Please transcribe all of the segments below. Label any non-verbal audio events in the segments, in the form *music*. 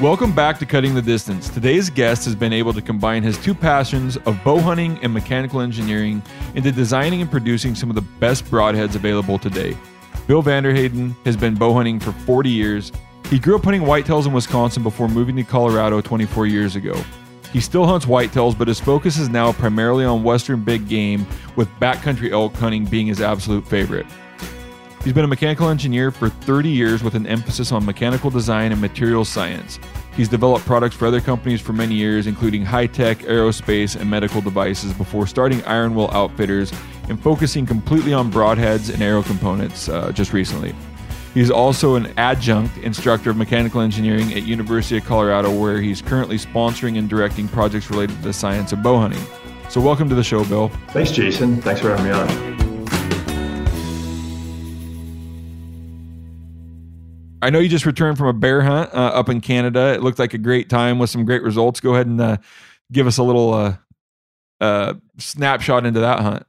Welcome back to Cutting the Distance. Today's guest has been able to combine his two passions of bow hunting and mechanical engineering into designing and producing some of the best broadheads available today. Bill Vanderheyden has been bow hunting for 40 years. He grew up hunting whitetails in Wisconsin before moving to Colorado 24 years ago. He still hunts whitetails, but his focus is now primarily on western big game, with backcountry elk hunting being his absolute favorite. He's been a mechanical engineer for 30 years with an emphasis on mechanical design and materials science. He's developed products for other companies for many years, including high tech, aerospace, and medical devices, before starting Iron Will Outfitters and focusing completely on broadheads and arrow components uh, just recently. He's also an adjunct instructor of mechanical engineering at University of Colorado, where he's currently sponsoring and directing projects related to the science of bow hunting. So, welcome to the show, Bill. Thanks, Jason. Thanks for having me on. I know you just returned from a bear hunt uh, up in Canada. It looked like a great time with some great results. Go ahead and uh, give us a little uh, uh, snapshot into that hunt.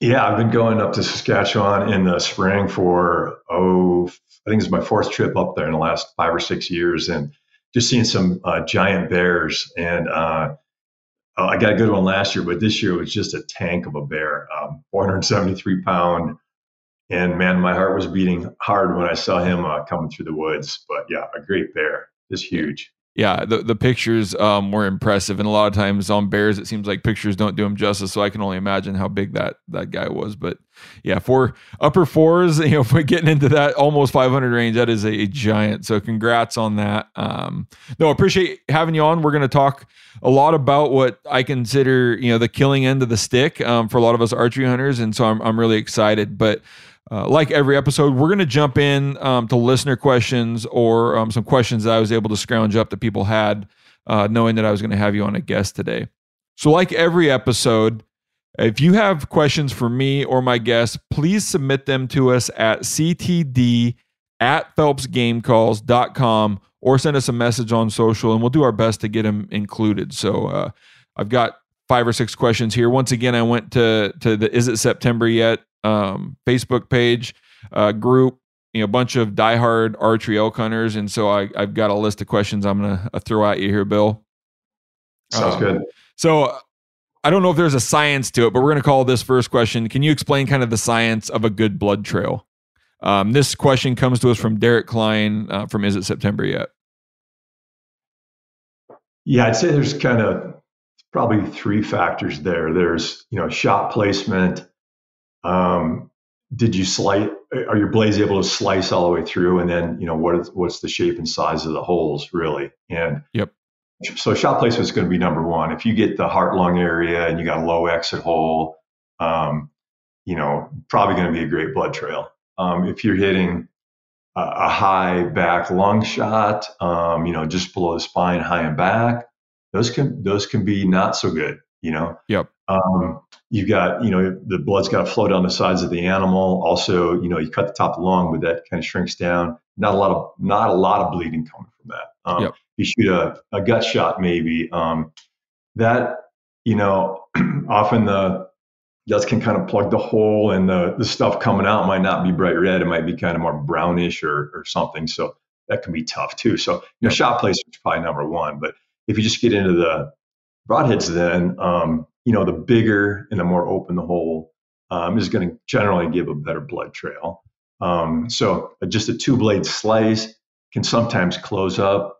Yeah, I've been going up to Saskatchewan in the spring for, oh, I think it's my fourth trip up there in the last five or six years and just seeing some uh, giant bears. And uh, I got a good one last year, but this year it was just a tank of a bear, um, 473 pound and man, my heart was beating hard when I saw him uh, coming through the woods. But yeah, a great bear, just huge. Yeah, the, the pictures um, were impressive, and a lot of times on bears, it seems like pictures don't do them justice. So I can only imagine how big that that guy was. But yeah, for upper fours, *laughs* you know, if we're getting into that almost 500 range, that is a, a giant. So congrats on that. Um, no, appreciate having you on. We're going to talk a lot about what I consider, you know, the killing end of the stick um, for a lot of us archery hunters, and so I'm I'm really excited. But uh, like every episode, we're going to jump in um, to listener questions or um, some questions that I was able to scrounge up that people had, uh, knowing that I was going to have you on a guest today. So, like every episode, if you have questions for me or my guest, please submit them to us at ctd at phelpsgamecalls.com or send us a message on social and we'll do our best to get them included. So, uh, I've got five or six questions here. Once again, I went to to the Is It September Yet um, Facebook page, uh, group, you know, a bunch of diehard archery elk hunters, and so I, I've got a list of questions I'm gonna uh, throw at you here, Bill. Sounds um, good. So I don't know if there's a science to it, but we're gonna call this first question. Can you explain kind of the science of a good blood trail? Um, this question comes to us from Derek Klein uh, from Is It September Yet? Yeah, I'd say there's kind of probably three factors there. There's you know shot placement, um, did you slice? Are your blades able to slice all the way through? And then, you know, what is what's the shape and size of the holes really? And yep. So shot placement is going to be number one. If you get the heart lung area and you got a low exit hole, um, you know, probably going to be a great blood trail. Um, if you're hitting a, a high back lung shot, um, you know, just below the spine, high and back, those can those can be not so good. You know. Yep. Um, you got, you know, the blood's got to flow down the sides of the animal. Also, you know, you cut the top of the lung, but that kind of shrinks down. Not a lot of not a lot of bleeding coming from that. Um, Yep. You shoot a, a gut shot, maybe. Um, that, you know, *clears throat* often the guts can kind of plug the hole, and the the stuff coming out might not be bright red. It might be kind of more brownish or or something. So that can be tough too. So, you know, Yep. shot placement is probably number one. But if you just get into the broadheads, then um, you know the bigger and the more open the hole um, is going to generally give a better blood trail. Um, so uh, just a two blade slice can sometimes close up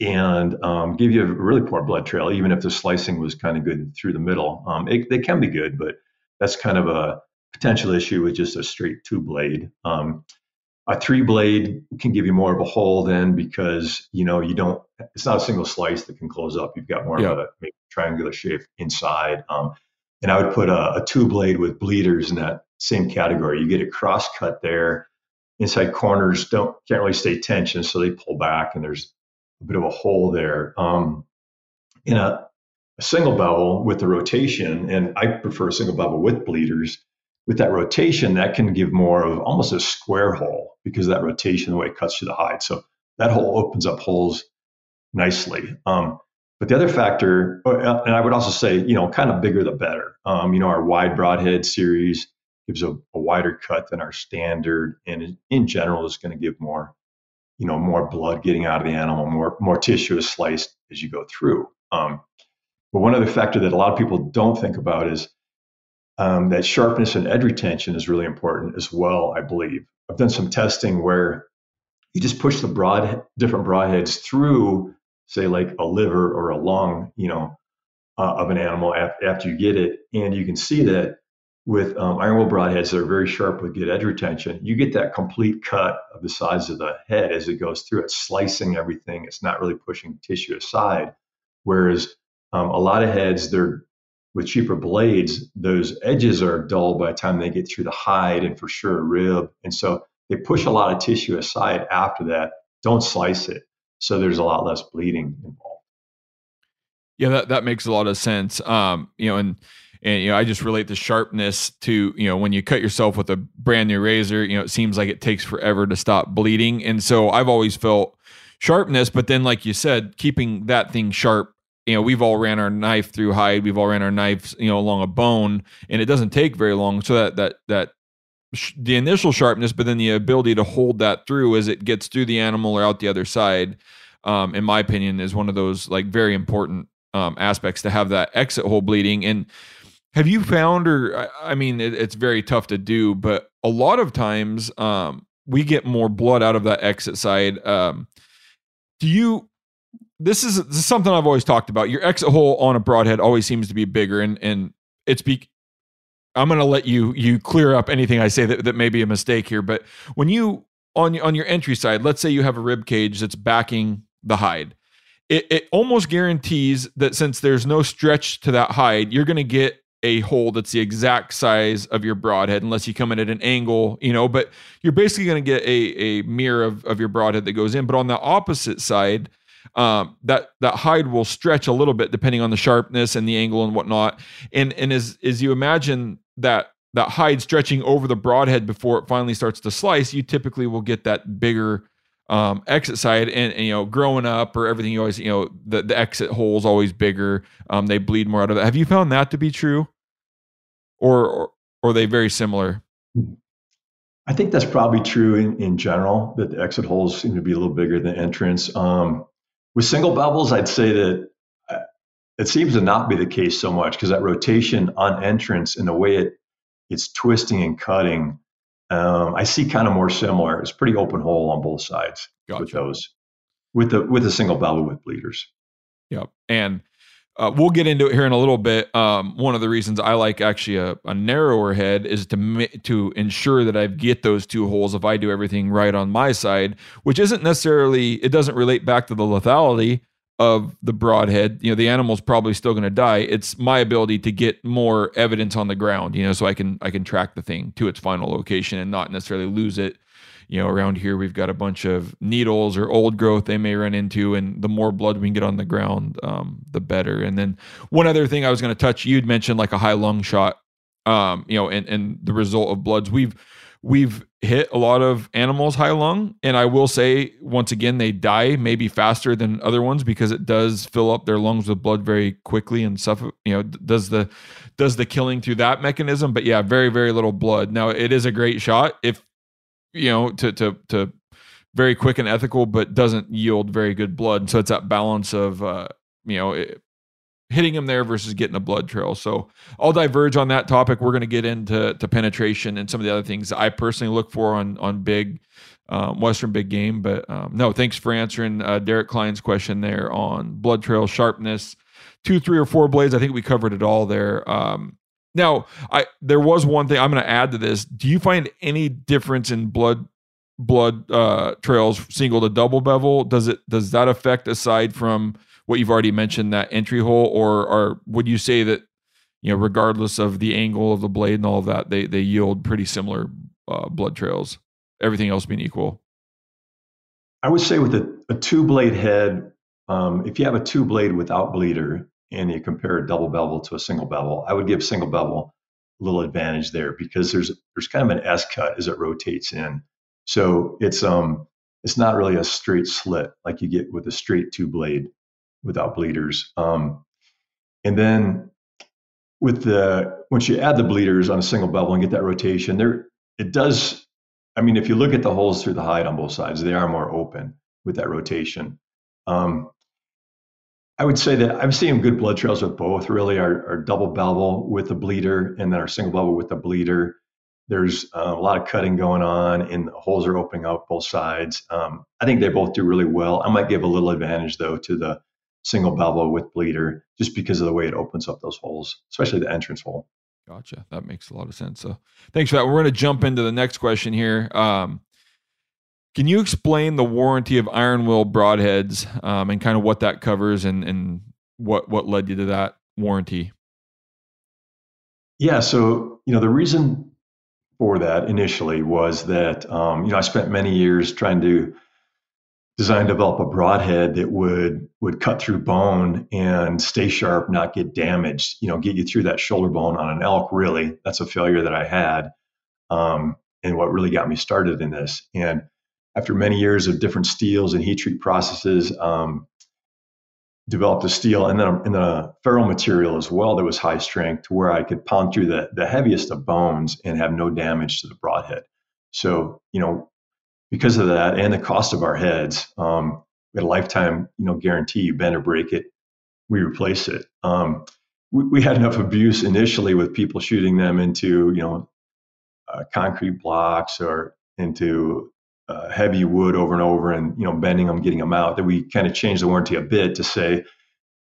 and um, give you a really poor blood trail, even if the slicing was kind of good through the middle. Um, it, they can be good, but that's kind of a potential issue with just a straight two blade. Um, a three blade can give you more of a hole then because you know you don't. It's not a single slice that can close up. You've got more Yeah. of a maybe triangular shape inside. Um, and I would put a, a two blade with bleeders in that same category. You get a cross cut there. Inside corners don't can't really stay tension, so they pull back, and there's a bit of a hole there. Um, in a, a single bevel with the rotation, and I prefer a single bevel with bleeders. With that rotation, that can give more of almost a square hole because that rotation, the way it cuts through the hide. So that hole opens up holes nicely. Um, but the other factor, uh, and I would also say, you know, kind of bigger the better. Um, you know, our wide broadhead series gives a, a wider cut than our standard, and in, in general is going to give more, you know, more blood getting out of the animal, more more tissue is sliced as you go through. Um, but one other factor that a lot of people don't think about is um, that sharpness and edge retention is really important as well. I believe. I've done some testing where you just push the broad different broadheads through say like a liver or a lung you know uh, of an animal af- after you get it and you can see that with um, iron will broadheads that are very sharp with good edge retention you get that complete cut of the size of the head as it goes through. It's slicing everything. It's not really pushing tissue aside. Whereas um, a lot of heads they're with cheaper blades those edges are dull by the time they get through the hide and for sure rib and so they push a lot of tissue aside after that don't slice it so there's a lot less bleeding involved. Yeah, that, that makes a lot of sense. Um, you know, and and you know, I just relate the sharpness to, you know, when you cut yourself with a brand new razor, you know, it seems like it takes forever to stop bleeding. And so I've always felt sharpness, but then like you said, keeping that thing sharp, you know, we've all ran our knife through hide, we've all ran our knives, you know, along a bone, and it doesn't take very long. So that that that sh- the initial sharpness, but then the ability to hold that through as it gets through the animal or out the other side, um, in my opinion, is one of those like very important um, aspects to have that exit hole bleeding. And have you found, or I- I mean, it, it's very tough to do, but a lot of times um, we get more blood out of that exit side. Um, do you? This is, this is something I've always talked about. Your exit hole on a broadhead always seems to be bigger, and and it's be. I'm going to let you you clear up anything I say that, that may be a mistake here. But when you on on your entry side, let's say you have a rib cage that's backing the hide, it, it almost guarantees that since there's no stretch to that hide, you're going to get a hole that's the exact size of your broadhead, unless you come in at an angle, you know. But you're basically going to get a a mirror of, of your broadhead that goes in. But on the opposite side, um, that that hide will stretch a little bit depending on the sharpness and the angle and whatnot. And and as as you imagine that that hide stretching over the broadhead before it finally starts to slice, you typically will get that bigger um, exit side. And, and you know, growing up or everything, you always you know the the exit hole is always bigger. Um, they bleed more out of that. Have you found that to be true, or or, or are they very similar? I think that's probably true in, in general, that the exit holes seem to be a little bigger than the entrance. Um, with single bevels, I'd say that uh, it seems to not be the case so much because that rotation on entrance and the way it it's twisting and cutting, um, I see kind of more similar. It's pretty open hole on both sides with those, with the with a single bevel with bleeders. Yep. And uh, we'll get into it here in a little bit. Um, one of the reasons I like actually a, a narrower head is to to ensure that I get those two holes if I do everything right on my side, which isn't necessarily it doesn't relate back to the lethality of the broadhead, you know, the animal's probably still going to die. It's my ability to get more evidence on the ground, you know, so I can I can track the thing to its final location and not necessarily lose it. You know, around here we've got a bunch of needles or old growth they may run into, and the more blood we can get on the ground, um, the better. And then one other thing I was going to touch, you'd mentioned like a high lung shot, um, you know, and and the result of bloods. We've we've hit a lot of animals high lung and i will say once again they die maybe faster than other ones because it does fill up their lungs with blood very quickly and stuff you know does the does the killing through that mechanism but yeah very very little blood now it is a great shot if you know to to to very quick and ethical but doesn't yield very good blood so it's that balance of uh you know it, hitting him there versus getting a blood trail. So I'll diverge on that topic. We're going to get into to penetration and some of the other things I personally look for on on big um, Western big game. But um, no, thanks for answering uh, Derek Klein's question there on blood trail sharpness, two, three, or four blades. I think we covered it all there. Um, now, I there was one thing I'm going to add to this. Do you find any difference in blood blood uh, trails single to double bevel? Does it does that affect aside from what you've already mentioned that entry hole, or or would you say that you know regardless of the angle of the blade and all of that, they they yield pretty similar uh, blood trails, everything else being equal? I would say with a, a two blade head, um, if you have a two blade without bleeder and you compare a double bevel to a single bevel, I would give single bevel a little advantage there because there's there's kind of an S cut as it rotates in. So it's um it's not really a straight slit like you get with a straight two blade without bleeders. Um, and then with the once you add the bleeders on a single bevel and get that rotation, there it does. I mean, if you look at the holes through the hide on both sides, they are more open with that rotation. Um, I would say that I'm seeing good blood trails with both. Really, our, our double bevel with the bleeder, and then our single bevel with the bleeder. There's uh, a lot of cutting going on, and the holes are opening up both sides. Um, I think they both do really well. I might give a little advantage though to the single bevel with bleeder just because of the way it opens up those holes, especially the entrance hole. Gotcha. That makes a lot of sense. So thanks for that. We're going to jump into the next question here. Um, can you explain the warranty of iron will broadheads um, and kind of what that covers and, and what, what led you to that warranty? Yeah. So, you know, the reason for that initially was that, um, you know, I spent many years trying to design develop a broadhead that would would cut through bone and stay sharp, not get damaged. You know, get you through that shoulder bone on an elk. Really, that's a failure that I had, um, and what really got me started in this. And after many years of different steels and heat treat processes, um, developed a steel and then a, and a ferrule material as well that was high strength to where I could pound through the, the heaviest of bones and have no damage to the broadhead. So, you know, because of that and the cost of our heads, um, we had a lifetime, you know, guarantee. You bend or break it, we replace it. Um, we, we, had enough abuse initially with people shooting them into, you know, uh, concrete blocks or into uh, heavy wood over and over, and you know, bending them, getting them out. That we kind of changed the warranty a bit to say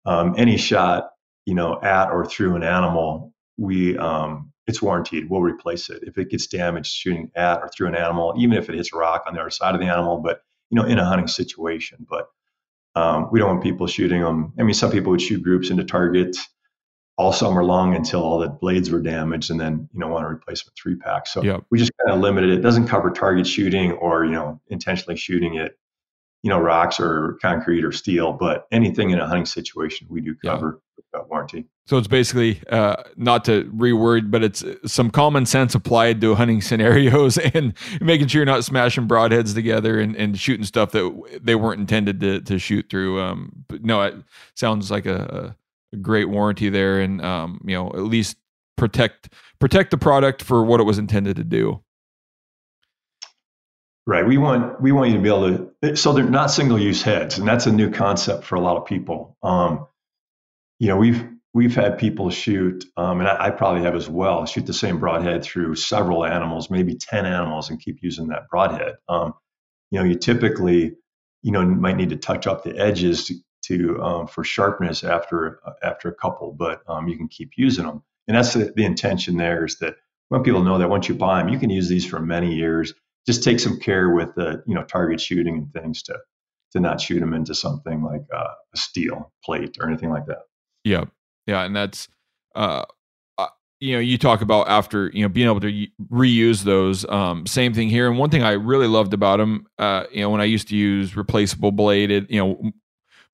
um, any shot, you know, at or through an animal, we um, it's warranted. We'll replace it if it gets damaged shooting at or through an animal, even if it hits a rock on the other side of the animal. But you know, in a hunting situation, but um, we don't want people shooting them. I mean, some people would shoot groups into targets all summer long until all the blades were damaged, and then you know want to replace with three pack So yep. we just kind of limited it. It doesn't cover target shooting or you know intentionally shooting it, you know, rocks or concrete or steel, but anything in a hunting situation we do cover uh, warranty. So it's basically uh, not to reword, but it's some common sense applied to hunting *laughs* scenarios and making sure you're not smashing broadheads together and, and shooting stuff that they weren't intended to, to shoot through. Um, but no, it sounds like a, a great warranty there, and um, you know at least protect protect the product for what it was intended to do. Right. We want we want you to be able to. So they're not single use heads, and that's a new concept for a lot of people. Um, you know, we've we've had people shoot, um, and I, I, probably have as well, shoot the same broadhead through several animals, maybe ten animals, and keep using that broadhead. Um, you know, you typically, you know, might need to touch up the edges to, to um, for sharpness after uh, after a couple, but um, you can keep using them, and that's the, the intention. There is that when people know that once you buy them, you can use these for many years. Just take some care with the you know target shooting and things to to not shoot them into something like uh, a steel plate or anything like that. Yeah, yeah, and that's uh, uh, you know you talk about after you know being able to reuse those. Um, same thing here, and one thing I really loved about them, uh, you know, when I used to use replaceable bladed, you know,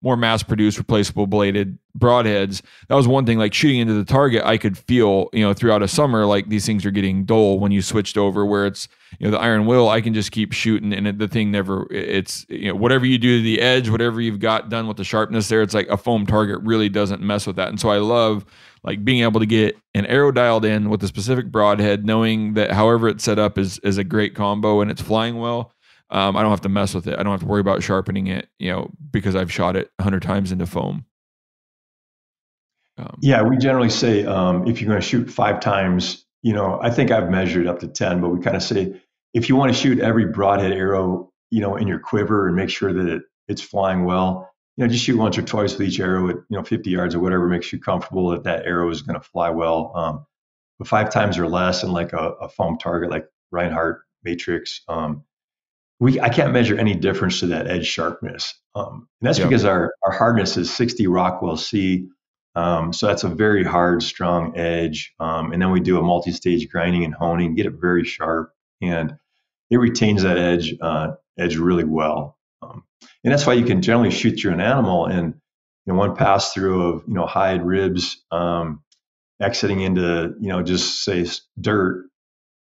more mass produced replaceable bladed broadheads. That was one thing like shooting into the target i could feel you know throughout a summer like these things are getting dull when you switched over where it's you know the iron will i can just keep shooting and it, the thing never it's you know whatever you do to the edge whatever you've got done with the sharpness there it's like a foam target really doesn't mess with that. And so i love like being able to get an arrow dialed in with a specific broadhead knowing that however it's set up is is a great combo and it's flying well um, I don't have to mess with it. I don't have to worry about sharpening it, you know, because I've shot it a hundred times into foam. Um, yeah, we generally say um, if you're going to shoot five times, you know, I think I've measured up to 10, but we kind of say if you want to shoot every broadhead arrow, you know, in your quiver and make sure that it, it's flying well, you know, just shoot once or twice with each arrow at, you know, 50 yards or whatever makes you comfortable that that arrow is going to fly well. Um, but five times or less in like a, a foam target like Rinehart Matrix, um, we I can't measure any difference to that edge sharpness. Um, and that's yep. because our, our hardness is 60 Rockwell C um, so that's a very hard, strong edge. Um, and then we do a multi-stage grinding and honing, get it very sharp, and it retains that edge uh, edge really well. Um, and that's why you can generally shoot through an animal and you know one pass through of you know hide ribs um, exiting into you know just say dirt.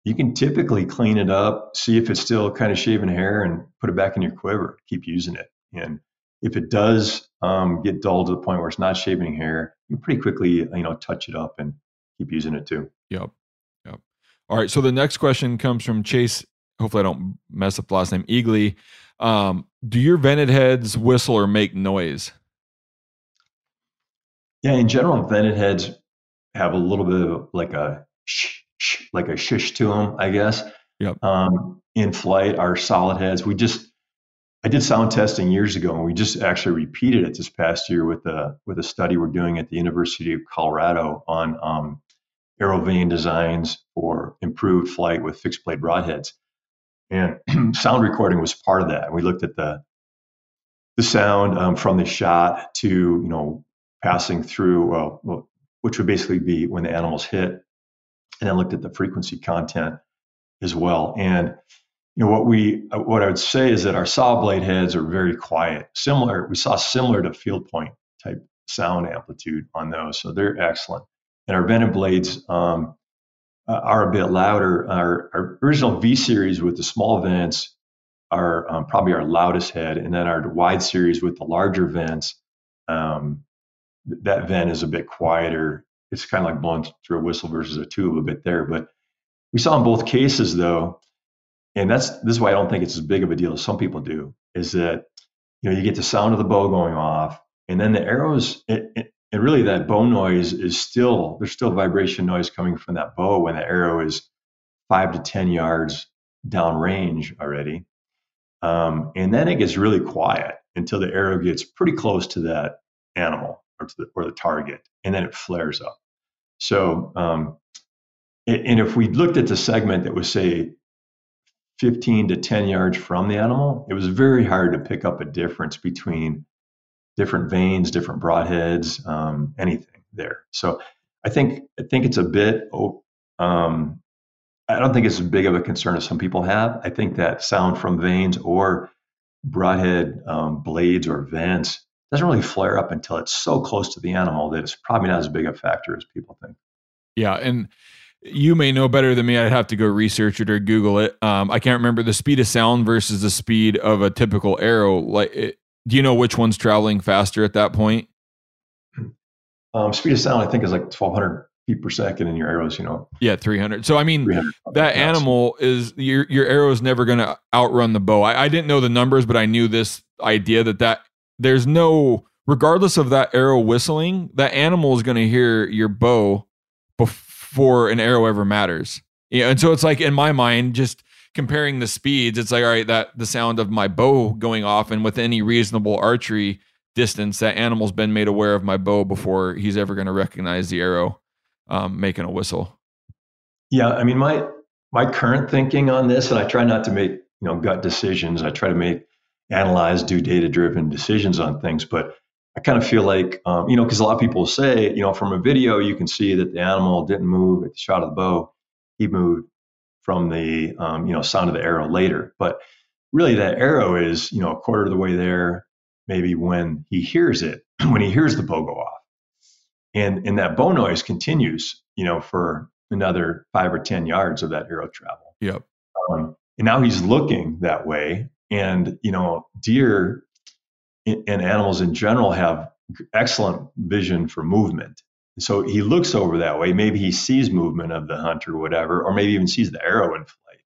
You can typically clean it up, see if it's still kind of shaving hair, and put it back in your quiver. Keep using it, and if it does um, get dull to the point where it's not shaving hair, you pretty quickly you know touch it up and keep using it too. Yep. Yep. All right. So the next question comes from Chase. Hopefully, I don't mess up the last name. Eagly. Um, do your vented heads whistle or make noise? Yeah, in general, vented heads have a little bit of like a shh, shh, like a shush to them, I guess. Yep. Um, in flight, our solid heads, we just I did sound testing years ago, and we just actually repeated it this past year with a with a study we're doing at the University of Colorado on um, arrow vane designs for improved flight with fixed blade broadheads. And *clears throat* sound recording was part of that. We looked at the the sound um, from the shot to you know passing through, well, which would basically be when the animals hit, and then looked at the frequency content as well. And you know what we what I would say is that our saw blade heads are very quiet. Similar, we saw similar to field point type sound amplitude on those, so they're excellent. And our vented blades um, are a bit louder. Our, our, original V series with the small vents are um, probably our loudest head, and then our wide series with the larger vents, um, that vent is a bit quieter. It's kind of like blowing through a whistle versus a tube a bit there, but we saw in both cases though and that's this is why I don't think it's as big of a deal as some people do. Is that you know you get the sound of the bow going off, and then the arrows, it, it, and really that bow noise is still there's still vibration noise coming from that bow when the arrow is five to ten yards down range already, um, and then it gets really quiet until the arrow gets pretty close to that animal or the, or the target, and then it flares up. So, um, and if we looked at the segment that was say 15 to 10 yards from the animal, it was very hard to pick up a difference between different vanes, different broadheads, um, anything there. So I think I think it's a bit. Um, I don't think it's as big of a concern as some people have. I think that sound from vanes or broadhead um, blades or vents doesn't really flare up until it's so close to the animal that it's probably not as big a factor as people think. Yeah, and you may know better than me. I'd have to go research it or Google it. Um, I can't remember the speed of sound versus the speed of a typical arrow. Like, it, do you know which one's traveling faster at that point? *clears throat* Um, speed of sound, I think, is like 1,200 feet per second in your arrows. You know. Yeah, 300. So I mean, that animal is your your arrow is never going to outrun the bow. I, I didn't know the numbers, but I knew this idea that that there's no regardless of that arrow whistling, that animal is going to hear your bow before an arrow ever matters. Yeah, and so it's like in my mind, just comparing the speeds, it's like all right, that the sound of my bow going off, and with any reasonable archery distance, that animal's been made aware of my bow before he's ever going to recognize the arrow um, making a whistle. Yeah, I mean my my current thinking on this, and I try not to make you know gut decisions. I try to make analyze, do data driven decisions on things. But I kind of feel like, um, you know, because a lot of people say, you know, from a video, you can see that the animal didn't move at the shot of the bow. He moved from the, um, you know, sound of the arrow later. But really, that arrow is, you know, a quarter of the way there, maybe when he hears it, *clears throat* when he hears the bow go off. And, and that bow noise continues, you know, for another five or 10 yards of that arrow travel. Yep. Um, and now he's looking that way. And, you know, deer and animals in general have excellent vision for movement. So he looks over that way. Maybe he sees movement of the hunt or whatever, or maybe even sees the arrow in flight.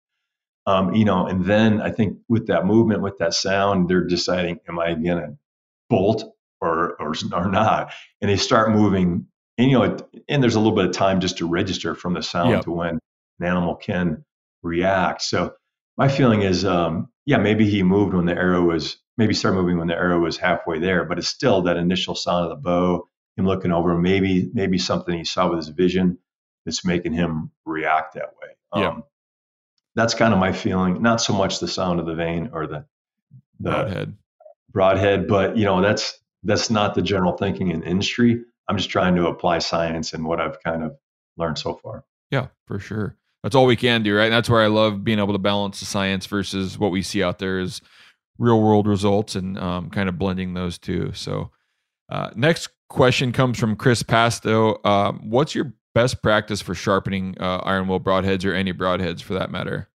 Um, you know, and then I think with that movement, with that sound, they're deciding, am I going to bolt or, or or not? And they start moving. And you know, and there's a little bit of time just to register from the sound yep. to when an animal can react. So my feeling is, um, yeah, maybe he moved when the arrow was maybe started moving when the arrow was halfway there, but it's still that initial sound of the bow, him looking over, maybe maybe something he saw with his vision that's making him react that way. Yeah. Um, that's kind of my feeling. Not so much the sound of the vane or the the broadhead, broadhead, but you know that's that's not the general thinking in industry. I'm just trying to apply science and what I've kind of learned so far. Yeah, for sure. That's all we can do, right? And that's where I love being able to balance the science versus what we see out there is real world results and um, kind of blending those two. So, uh, next question comes from Chris Pasto. Um, what's your best practice for sharpening uh, iron will broadheads or any broadheads for that matter?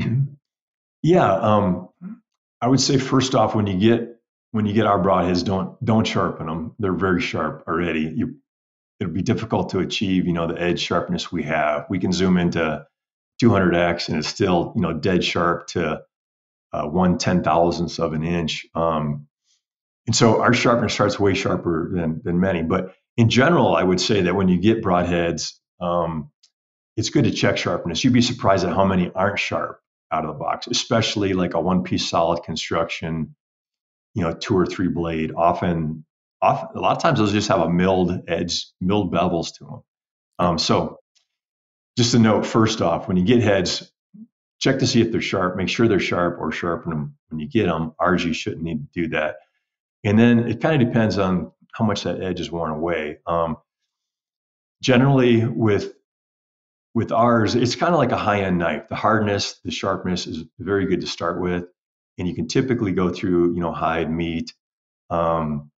*clears throat* Yeah, um, I would say first off, when you get when you get our broadheads, don't don't sharpen them. They're very sharp already. You, it'll be difficult to achieve, you know, the edge sharpness we have. We can zoom into 200x and it's still, you know, dead sharp to uh, one ten thousandths of an inch. Um, and so our sharpness starts way sharper than than many. But in general, I would say that when you get broadheads, um, it's good to check sharpness. You'd be surprised at how many aren't sharp out of the box, especially like a one piece solid construction, you know, two or three blade. Often, often a lot of times those just have a milled edge, milled bevels to them. Um, so just a note first off, when you get heads, check to see if they're sharp, make sure they're sharp or sharpen them when you get them. RG shouldn't need to do that. And then it kind of depends on how much that edge is worn away. Um, generally with with ours, it's kind of like a high end knife. The hardness, the sharpness is very good to start with, and you can typically go through, you know, hide, meat, um,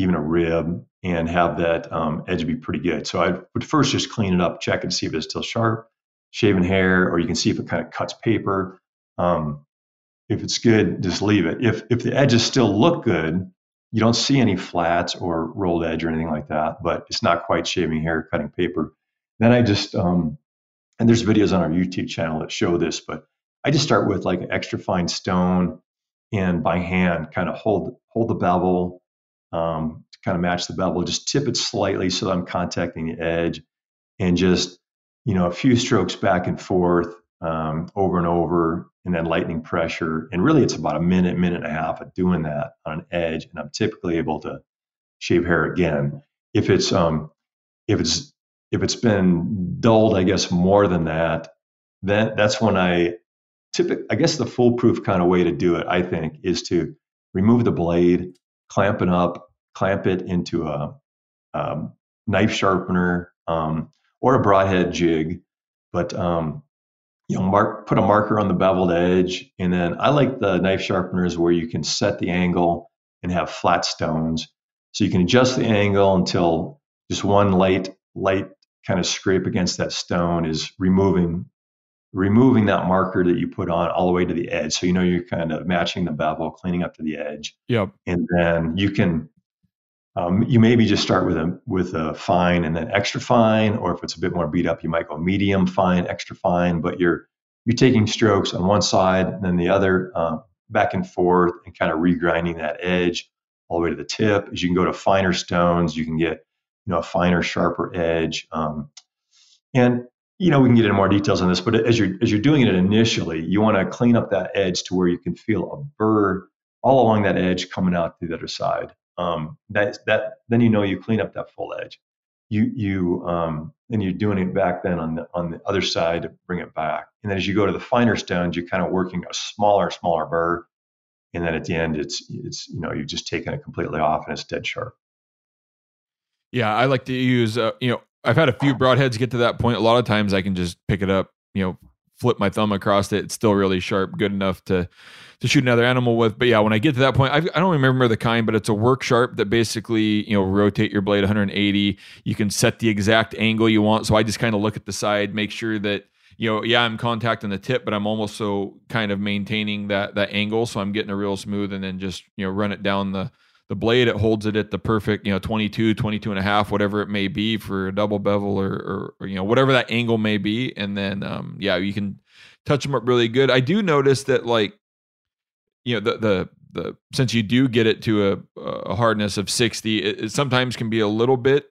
even a rib, and have that um, edge be pretty good. So I would first just clean it up, check and see if it's still sharp, shaven hair, or you can see if it kind of cuts paper. Um, if it's good, just leave it. If if the edges still look good, you don't see any flats or rolled edge or anything like that, but it's not quite shaving hair, cutting paper. Then I just um, and there's videos on our YouTube channel that show this, but I just start with like an extra fine stone and by hand kind of hold hold the bevel um, to kind of match the bevel, just tip it slightly so I'm contacting the edge and just you know a few strokes back and forth um, over and over and then lightning pressure. And really it's about a minute minute and a half of doing that on an edge and i'm typically able to shave hair again. If it's um if it's if it's been dulled, I guess more than that, then that's when I typically, I guess the foolproof kind of way to do it, I think, is to remove the blade, clamp it up, clamp it into a, a knife sharpener um, or a broadhead jig, but um, you know, mark put a marker on the beveled edge, and then I like the knife sharpeners where you can set the angle and have flat stones, so you can adjust the angle until just one light light kind of scrape against that stone is removing removing that marker that you put on all the way to the edge. So you know you're kind of matching the bevel, cleaning up to the edge. Yep. And then you can um, you maybe just start with a with a fine and then extra fine, or if it's a bit more beat up, you might go medium fine, extra fine. But you're you're taking strokes on one side and then the other uh, back and forth and kind of regrinding that edge all the way to the tip. As you can go to finer stones, you can get you know, a finer, sharper edge. Um, and you know, we can get into more details on this, but as you're as you're doing it initially, you want to clean up that edge to where you can feel a burr all along that edge coming out to the other side. Um, that that then you know you clean up that full edge. You you um, and you're doing it back then on the on the other side to bring it back. And then as you go to the finer stones, you're kind of working a smaller, smaller burr. And then at the end, it's it's you know you've just taken it completely off and it's dead sharp. Yeah, I like to use uh, you know I've had a few broadheads get to that point. A lot of times I can just pick it up, you know, flip my thumb across it. It's still really sharp, good enough to to shoot another animal with. But yeah, when I get to that point, I've, I do not remember the kind, but it's a work sharp that basically you know rotate your blade 180. You can set the exact angle you want. So I just kind of look at the side, make sure that you know, yeah, I'm contacting the tip, but I'm also kind of maintaining that that angle, so I'm getting a real smooth, and then just you know run it down the the blade it holds it at the perfect you know 22 22 and a half whatever it may be for a double bevel or, or, or you know whatever that angle may be. And then um, yeah you can touch them up really good. I do notice that like you know the the the since you do get it to a, a hardness of 60 it, it, sometimes can be a little bit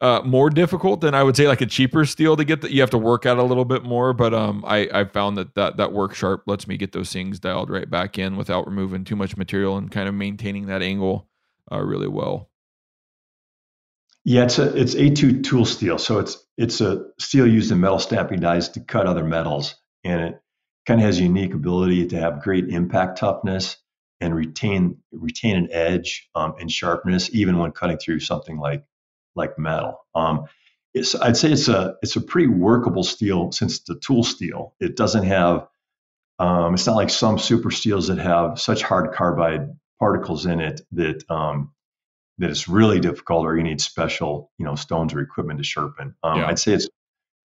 uh, more difficult than i would say like a cheaper steel to get that you have to work out a little bit more but um i i found that that that work sharp lets me get those things dialed right back in without removing too much material and kind of maintaining that angle uh, really well. Yeah, it's a it's A2 tool steel, so it's it's a steel used in metal stamping dies to cut other metals, and it kind of has unique ability to have great impact toughness and retain retain an edge um, and sharpness even when cutting through something like like metal. Um, it's, I'd say it's a it's a pretty workable steel since it's a tool steel. It doesn't have um, it's not like some super steels that have such hard carbide particles in it that um, that it's really difficult, or you need special, you know, stones or equipment to sharpen. Um, yeah. I'd say it's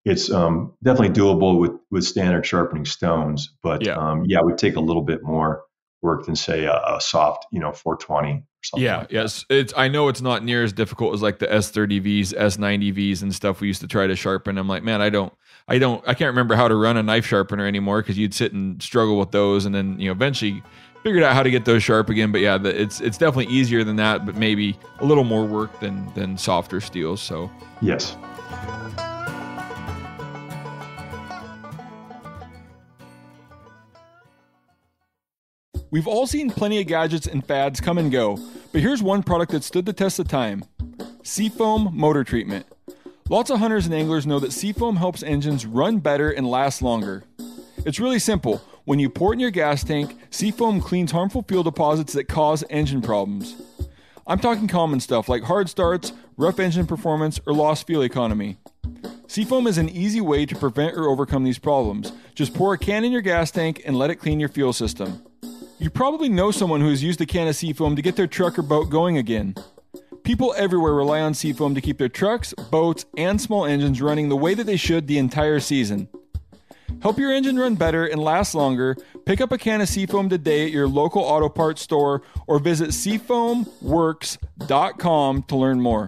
it's um, definitely doable with with standard sharpening stones, but yeah, um, yeah, it would take a little bit more work than say a, a soft, you know, 420 yeah, like yes. It's I know it's not near as difficult as like the S30Vs, S90Vs and stuff we used to try to sharpen. I'm like, man, I don't I don't I can't remember how to run a knife sharpener anymore because you'd sit and struggle with those and then, you know, eventually figured out how to get those sharp again. But yeah, the, it's it's definitely easier than that, but maybe a little more work than than softer steels. So yes. We've all seen plenty of gadgets and fads come and go, but here's one product that stood the test of time Seafoam Motor Treatment. Lots of hunters and anglers know that seafoam helps engines run better and last longer. It's really simple. When you pour it in your gas tank, seafoam cleans harmful fuel deposits that cause engine problems. I'm talking common stuff like hard starts, rough engine performance, or lost fuel economy. Seafoam is an easy way to prevent or overcome these problems. Just pour a can in your gas tank and let it clean your fuel system. You probably know someone who has used a can of seafoam to get their truck or boat going again. People everywhere rely on seafoam to keep their trucks, boats, and small engines running the way that they should the entire season. Help your engine run better and last longer. Pick up a can of Seafoam today at your local auto parts store or visit seafoamworks.com to learn more.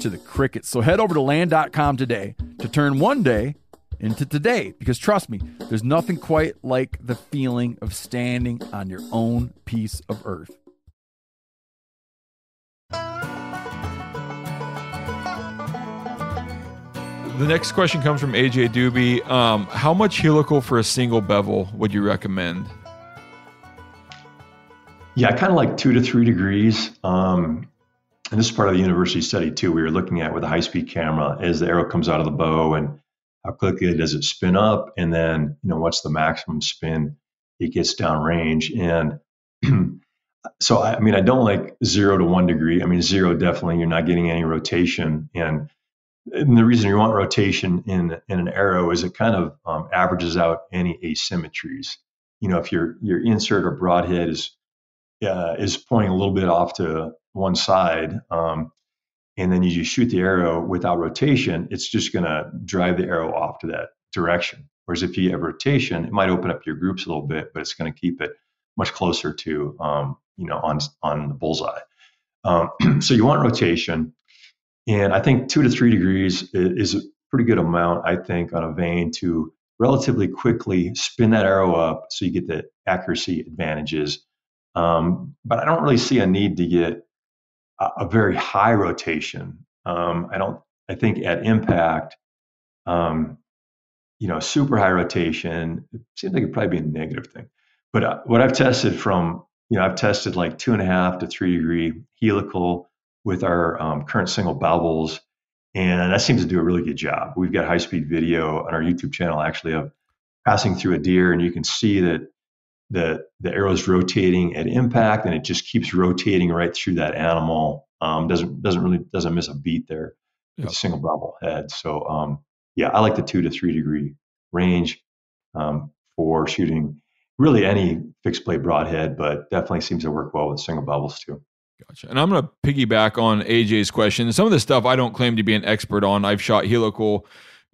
to the crickets. So head over to land.com today to turn one day into today because trust me, there's nothing quite like the feeling of standing on your own piece of earth. The next question comes from AJ Doobie. Um, how much helical for a single bevel would you recommend? Yeah, kind of like two to three degrees. Um, and this is part of the university study too. We were looking at with a high speed camera as the arrow comes out of the bow and how quickly does it spin up, and then you know what's the maximum spin it gets downrange. And *clears throat* so I, I mean, I don't like zero to one degree. I mean, zero definitely you're not getting any rotation, and, and the reason you want rotation in in an arrow is it kind of um, averages out any asymmetries. You know, if your your insert or broadhead is uh, is pointing a little bit off to one side, um, and then you just shoot the arrow without rotation, it's just going to drive the arrow off to that direction. Whereas if you have rotation, it might open up your groups a little bit, but it's going to keep it much closer to um, you know on on the bullseye. Um, *clears throat* so you want rotation, and I think two to three degrees is, a pretty good amount. I think on a vane to relatively quickly spin that arrow up so you get the accuracy advantages. Um, but I don't really see a need to get a, very high rotation. Um, I don't. I think at impact, um, you know, super high rotation it seems like it'd probably be a negative thing. But uh, what I've tested from, you know, I've tested like two and a half to three degree helical with our um, current single bevels, and that seems to do a really good job. We've got high speed video on our YouTube channel actually of passing through a deer, and you can see that the the arrow is rotating at impact, and it just keeps rotating right through that animal. Um, doesn't doesn't really doesn't miss a beat there. Yep. It's a single bevel head. So um, yeah, I like the two to three degree range um, for shooting really any fixed blade broadhead, but definitely seems to work well with single bevels too. Gotcha. And I'm going to piggyback on AJ's question. Some of the stuff I don't claim to be an expert on. I've shot helical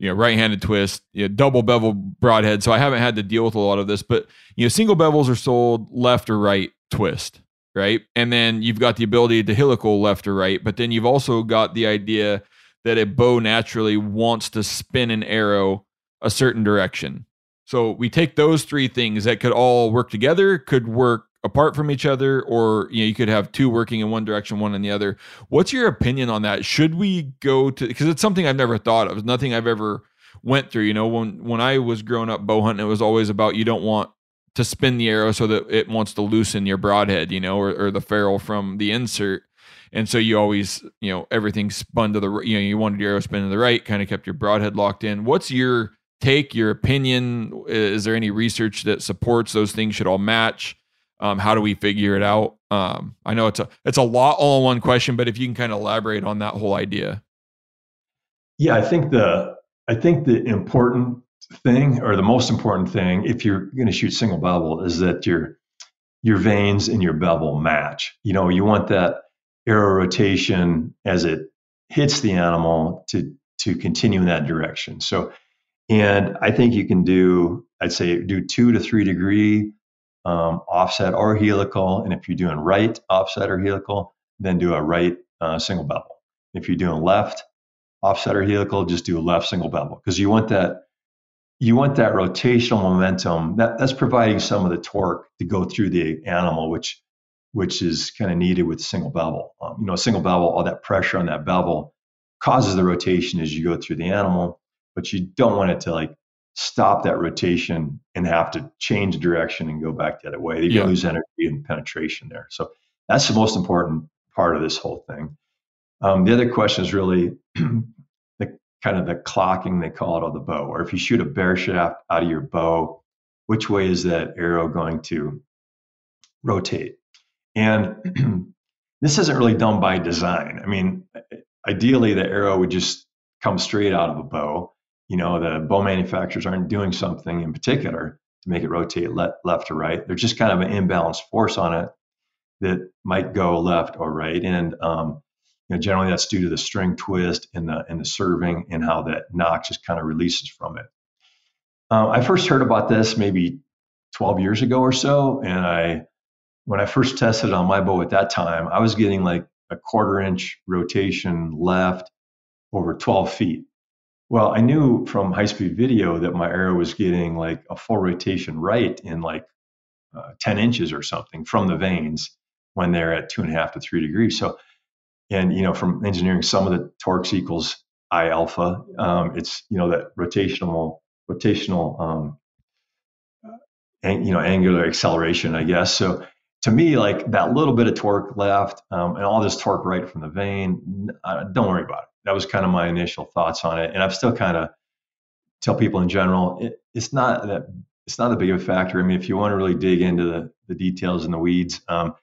you know, right-handed twist, you know, double bevel broadhead. So I haven't had to deal with a lot of this, but you know, single bevels are sold left or right twist, right? And then you've got the ability to helical left or right, but then you've also got the idea that a bow naturally wants to spin an arrow a certain direction. So we take those three things that could all work together, could work apart from each other or you know you could have two working in one direction one in the other. What's your opinion on that? Should we go to because it's something i've never thought of. Nothing i've ever went through you know? When when i was growing up bow hunting it was always about you don't want to spin the arrow so that it wants to loosen your broadhead you know or, or the ferrule from the insert. And so you always you know everything spun to the you know you wanted your arrow spin to the right kind of kept your broadhead locked in. What's your take your opinion? Is there any research that supports those things should all match um, how do we figure it out? Um, I know it's a it's a lot all in one question, but if you can kind of elaborate on that whole idea. Yeah, I think the I think the important thing or the most important thing if you're going to shoot single bevel is that your your vanes and your bevel match. You know, you want that arrow rotation as it hits the animal to to continue in that direction. So, and I think you can do I'd say do two to three degree um, offset or helical. And if you're doing right offset or helical, then do a right uh, single bevel. If you're doing left offset or helical, just do a left single bevel because you want that you want that rotational momentum that, that's providing some of the torque to go through the animal, which which is kind of needed with single bevel. Um, you know, a single bevel, all that pressure on that bevel causes the rotation as you go through the animal, but you don't want it to like stop that rotation and have to change direction and go back the other way. They yeah. lose energy and penetration there. So that's the most important part of this whole thing. Um, the other question is really *clears throat* the kind of the clocking they call it of the bow, or if you shoot a bare shaft out of your bow, which way is that arrow going to rotate? And *clears throat* this isn't really done by design. I mean, ideally the arrow would just come straight out of a bow you know the bow manufacturers aren't doing something in particular to make it rotate le- left or right. There's just kind of an imbalanced force on it that might go left or right, and um, you know, generally that's due to the string twist and the and the serving and how that nock just kind of releases from it. Uh, I first heard about this maybe 12 years ago or so, and I when I first tested on my bow at that time, I was getting like a quarter inch rotation left over 12 feet Well, I knew from high speed video that my arrow was getting like a full rotation right in like uh, 10 inches or something from the vanes when they're at two and a half to three degrees. So, and you know, from engineering, sum of the torques equals I alpha. Um, it's you know that rotational rotational um, ang- you know angular acceleration, I guess. So to me, like that little bit of torque left um, and all this torque right from the vane, uh, don't worry about it. That was kind of my initial thoughts on it, and I've still kind of tell people in general, it, it's not that it's not a big of a factor. I mean, if you want to really dig into the, the details and the weeds, um,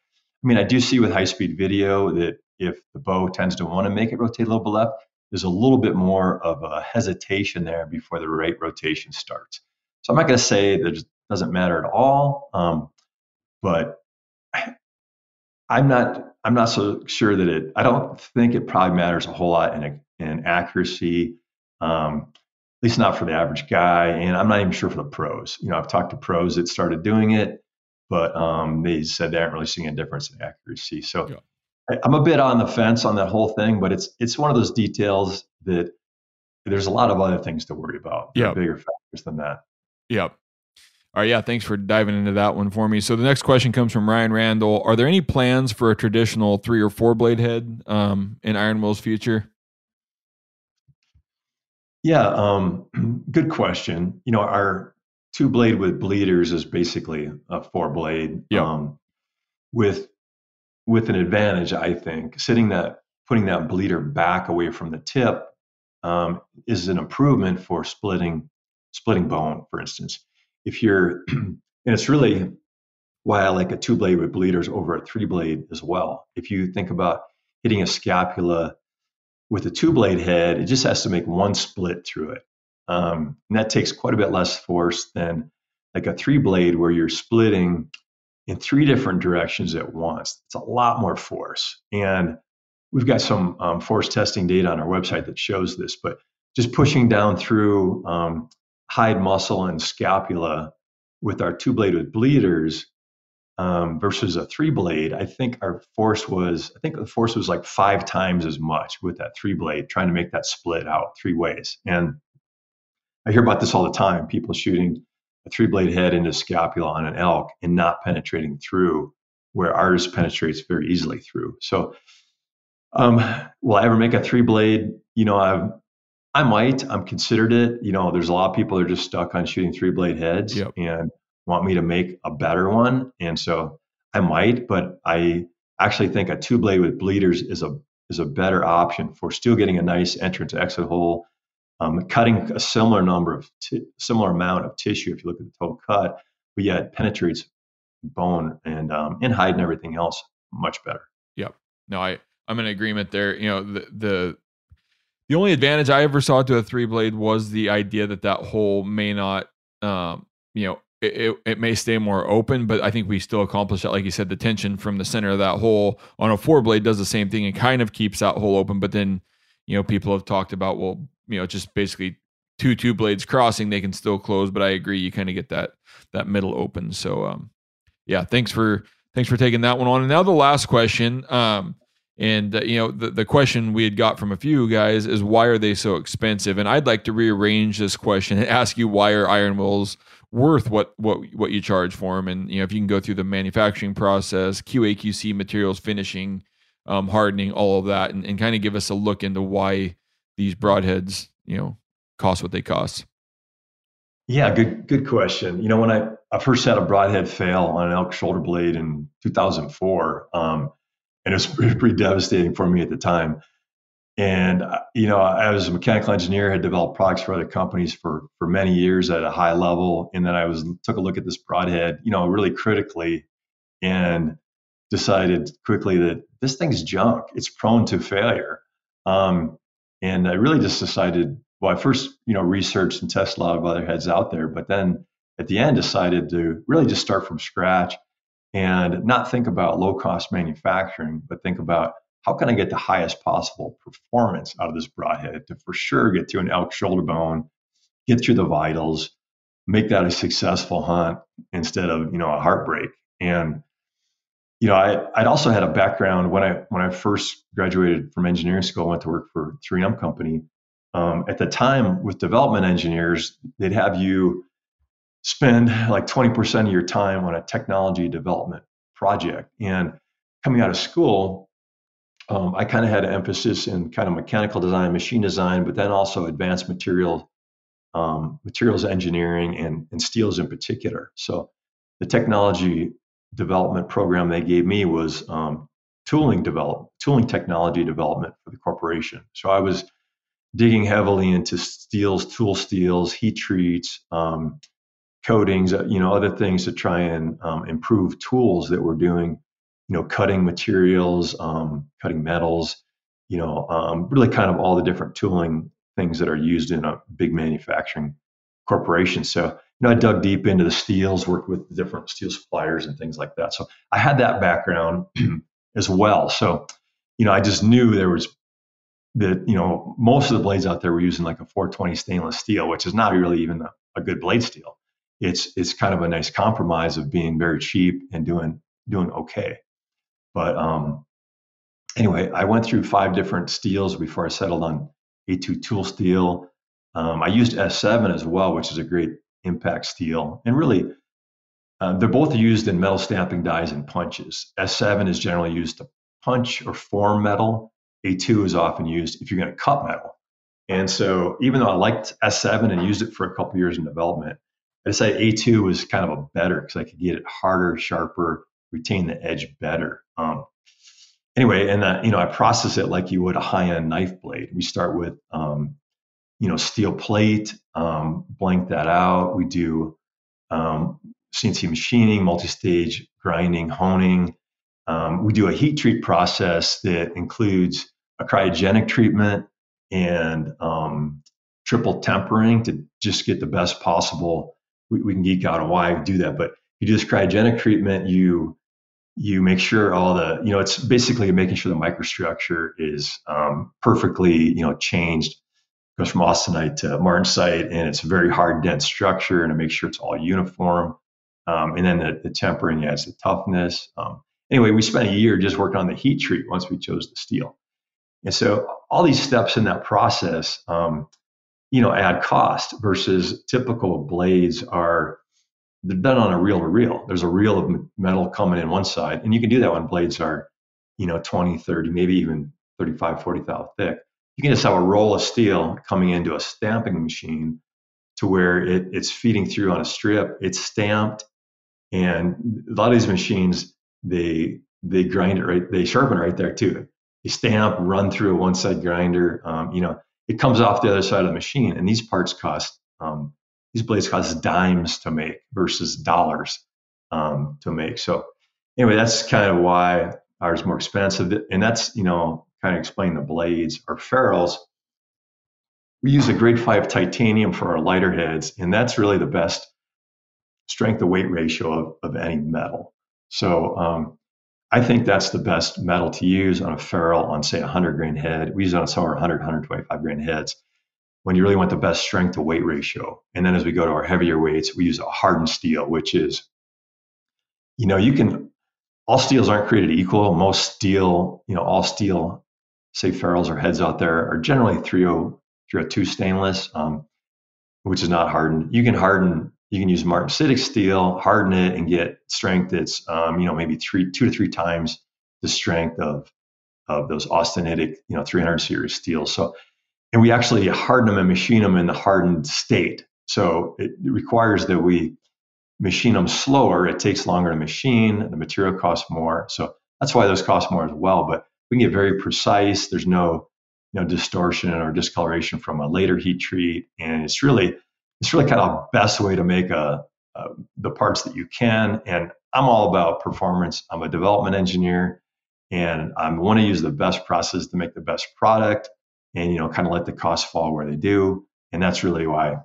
I mean, I do see with high speed video that if the bow tends to want to make it rotate a little bit left, there's a little bit more of a hesitation there before the right rotation starts. So I'm not going to say that it doesn't matter at all, um, but *sighs* I'm not I'm not so sure that it. I don't think it probably matters a whole lot in in accuracy. Um, at least not for the average guy, and I'm not even sure for the pros. You know, I've talked to pros that started doing it, but um, they said they aren't really seeing a difference in accuracy. So yeah. I, I'm a bit on the fence on that whole thing, but it's it's one of those details that there's a lot of other things to worry about. Yeah, bigger factors than that. Yep. All right, yeah, thanks for diving into that one for me. So the next question comes from Ryan Randall. Are there any plans for a traditional three or four blade head um, in Iron Will's future? Yeah, um, *clears throat* good question. You know, our two blade with bleeders is basically a four blade. Yeah. Um, with with an advantage, I think. Sitting that putting that bleeder back away from the tip um, is an improvement for splitting splitting bone, for instance. If you're *clears throat* and it's really why I like a two blade with bleeders over a three blade as well. If you think about hitting a scapula with a two blade head, it just has to make one split through it. Um, and that takes quite a bit less force than like a three blade where you're splitting in three different directions at once. It's a lot more force. And we've got some um, force testing data on our website that shows this, but just pushing down through um, hide muscle and scapula with our two blade with bleeders um, versus a three blade, I think our force was, I think the force was like five times as much with that three blade, trying to make that split out three ways. And I hear about this all the time people shooting a three blade head into scapula on an elk and not penetrating through where ours penetrates very easily through. So, um, will I ever make a three blade? You know, I've, I might. I'm considered it. You know, there's a lot of people that are just stuck on shooting three blade heads, yep. and want me to make a better one. And so I might, but I actually think a two blade with bleeders is a is a better option for still getting a nice entrance exit hole, um, cutting a similar number of t- similar amount of tissue if you look at the total cut, but yet penetrates bone and um, and hide and everything else much better. Yep. No, I I'm in agreement there. You know the the the only advantage I ever saw to a three blade was the idea that that hole may not um, you know it, it, may stay more open, but I think we still accomplish that. Like you said, the tension from the center of that hole on a four blade does the same thing and kind of keeps that hole open. But then, you know, people have talked about, well, you know, just basically two two blades crossing, they can still close. But I agree, you kind of get that that middle open. So, um, yeah, thanks for thanks for taking that one on. And now the last question, um, and uh, you know, the the question we had got from a few guys is why are they so expensive? And I'd like to rearrange this question and *laughs* ask you why are Iron Wills worth what what what you charge for them and you know if you can go through the manufacturing process qa qc materials finishing um, hardening all of that and, and kind of give us a look into why these broadheads you know cost what they cost. Yeah good good question. You know when i, I first had a broadhead fail on an elk shoulder blade in 2004 um, and it was *laughs* pretty, devastating for me at the time and uh, you know, I was a mechanical engineer, had developed products for other companies for for many years at a high level, and then I was took a look at this broadhead, you know, really critically, and decided quickly that this thing's junk. It's prone to failure. Um, and I really just decided. Well, I first, you know, researched and tested a lot of other heads out there, but then at the end decided to really just start from scratch and not think about low cost manufacturing, but think about how can I get the highest possible performance out of this broadhead to for sure get to an elk shoulder bone, get through the vitals, make that a successful hunt instead of you know a heartbreak. And you know, I I'd also had a background when I when I first graduated from engineering school, I went to work for 3M company. um, at the time with development engineers, they'd have you spend like 20% of your time on a technology development project. And coming out of school, um, I kind of had an emphasis in kind of mechanical design, machine design, but then also advanced material um, materials engineering and, and steels in particular. So the technology development program they gave me was um, tooling develop tooling technology development for the corporation. So I was digging heavily into steels, tool steels, heat treats, um, coatings, uh, you know, other things to try and um, improve tools that we're doing, you know, cutting materials, um, cutting metals, you know, um, really kind of all the different tooling things that are used in a big manufacturing corporation. So, you know, I dug deep into the steels, worked with different steel suppliers and things like that. So I had that background *clears throat* as well. So, you know, I just knew there was that, you know, most of the blades out there were using like a 420 stainless steel, which is not really even a, a good blade steel. It's it's kind of a nice compromise of being very cheap and doing doing okay. But um anyway, I went through five different steels before I settled on A2 tool steel. Um, I used S7 as well, which is a great impact steel. And really, uh, they're both used in metal stamping dies and punches. S7 is generally used to punch or form metal. A2 is often used if you're going to cut metal. And so, even though I liked S7 and used it for a couple years in development, I say A2 was kind of a better because I could get it harder, sharper, retain the edge better. Um, anyway, and that, you know, I process it like you would a high-end knife blade. We start with, um, you know, steel plate, um, blank that out. We do um, CNC machining, multi-stage grinding, honing. Um, we do a heat treat process that includes a cryogenic treatment and um, triple tempering to just get the best possible. We, we, can geek out on why we do that, but you do this cryogenic treatment. You you make sure all the you know it's basically making sure the microstructure is um, perfectly you know changed. It goes from austenite to martensite, and it's a very hard, dense structure, and to make sure it's all uniform. Um, and then the, the tempering adds the toughness. Um, anyway, we spent a year just working on the heat treat once we chose the steel. And so all these steps in that process, um, you know, add cost versus typical blades are they're done on a reel to reel. There's a reel of metal coming in one side, and you can do that when blades are, you know, 20, 30, maybe even 35, 40 thou thick. You can just have a roll of steel coming into a stamping machine to where it, it's feeding through on a strip. It's stamped and a lot of these machines, they they grind it right, they sharpen right there too. They stamp, run through a one side grinder. Um, you know, it comes off the other side of the machine, and these parts cost um, these blades cost dimes to make versus dollars um, to make. So anyway, that's kind of why ours more expensive, and that's you know kind of explain the blades or ferrules. We use a grade five titanium for our lighter heads, and that's really the best strength to weight ratio of, of any metal. So um, I think that's the best metal to use on a ferrule on, say, a 100 grain head. We use on some of our 100, 125 grain heads when you really want the best strength to weight ratio. And then as we go to our heavier weights, we use a hardened steel, which is, you know, you can, all steels aren't created equal. Most steel, you know, all steel, say ferrules or heads out there are generally 302 stainless, um, which is not hardened. You can harden you can use martensitic steel, harden it, and get strength that's um, you know maybe three, two to three times the strength of of those austenitic, you know, 300 series steels. So, and we actually harden them and machine them in the hardened state. So it requires that we machine them slower. It takes longer to machine. The material costs more. So that's why those cost more as well. But we can get very precise. There's no you know distortion or discoloration from a later heat treat, and it's really it's really kind of best way to make a, a, the parts that you can. And I'm all about performance. I'm a development engineer, and I want to use the best process to make the best product, and you know, kind of let the costs fall where they do. And that's really why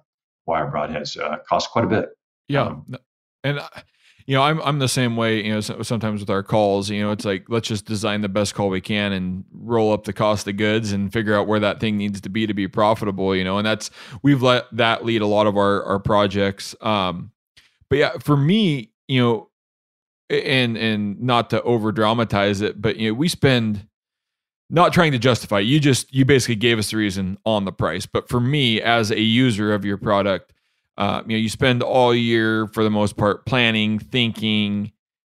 wire broadheads uh, cost quite a bit. Yeah, um, and you know, I'm I'm the same way. You know, sometimes with our calls, you know, it's like let's just design the best call we can and roll up the cost of goods and figure out where that thing needs to be to be profitable. You know, and that's we've let that lead a lot of our our projects. Um, but yeah, for me, you know, and and not to over dramatize it, but you know, we spend not trying to justify. You just you basically gave us the reason on the price. But for me, as a user of your product, uh, you know, you spend all year for the most part planning, thinking,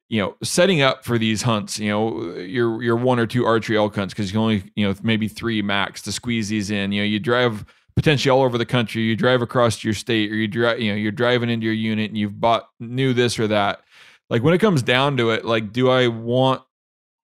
you know, setting up for these hunts. You know, your your one or two archery elk hunts because you only you know maybe three max to squeeze these in. You know, you drive potentially all over the country. You drive across your state, or you drive you know you're driving into your unit and you've bought new this or that. Like when it comes down to it, like do I want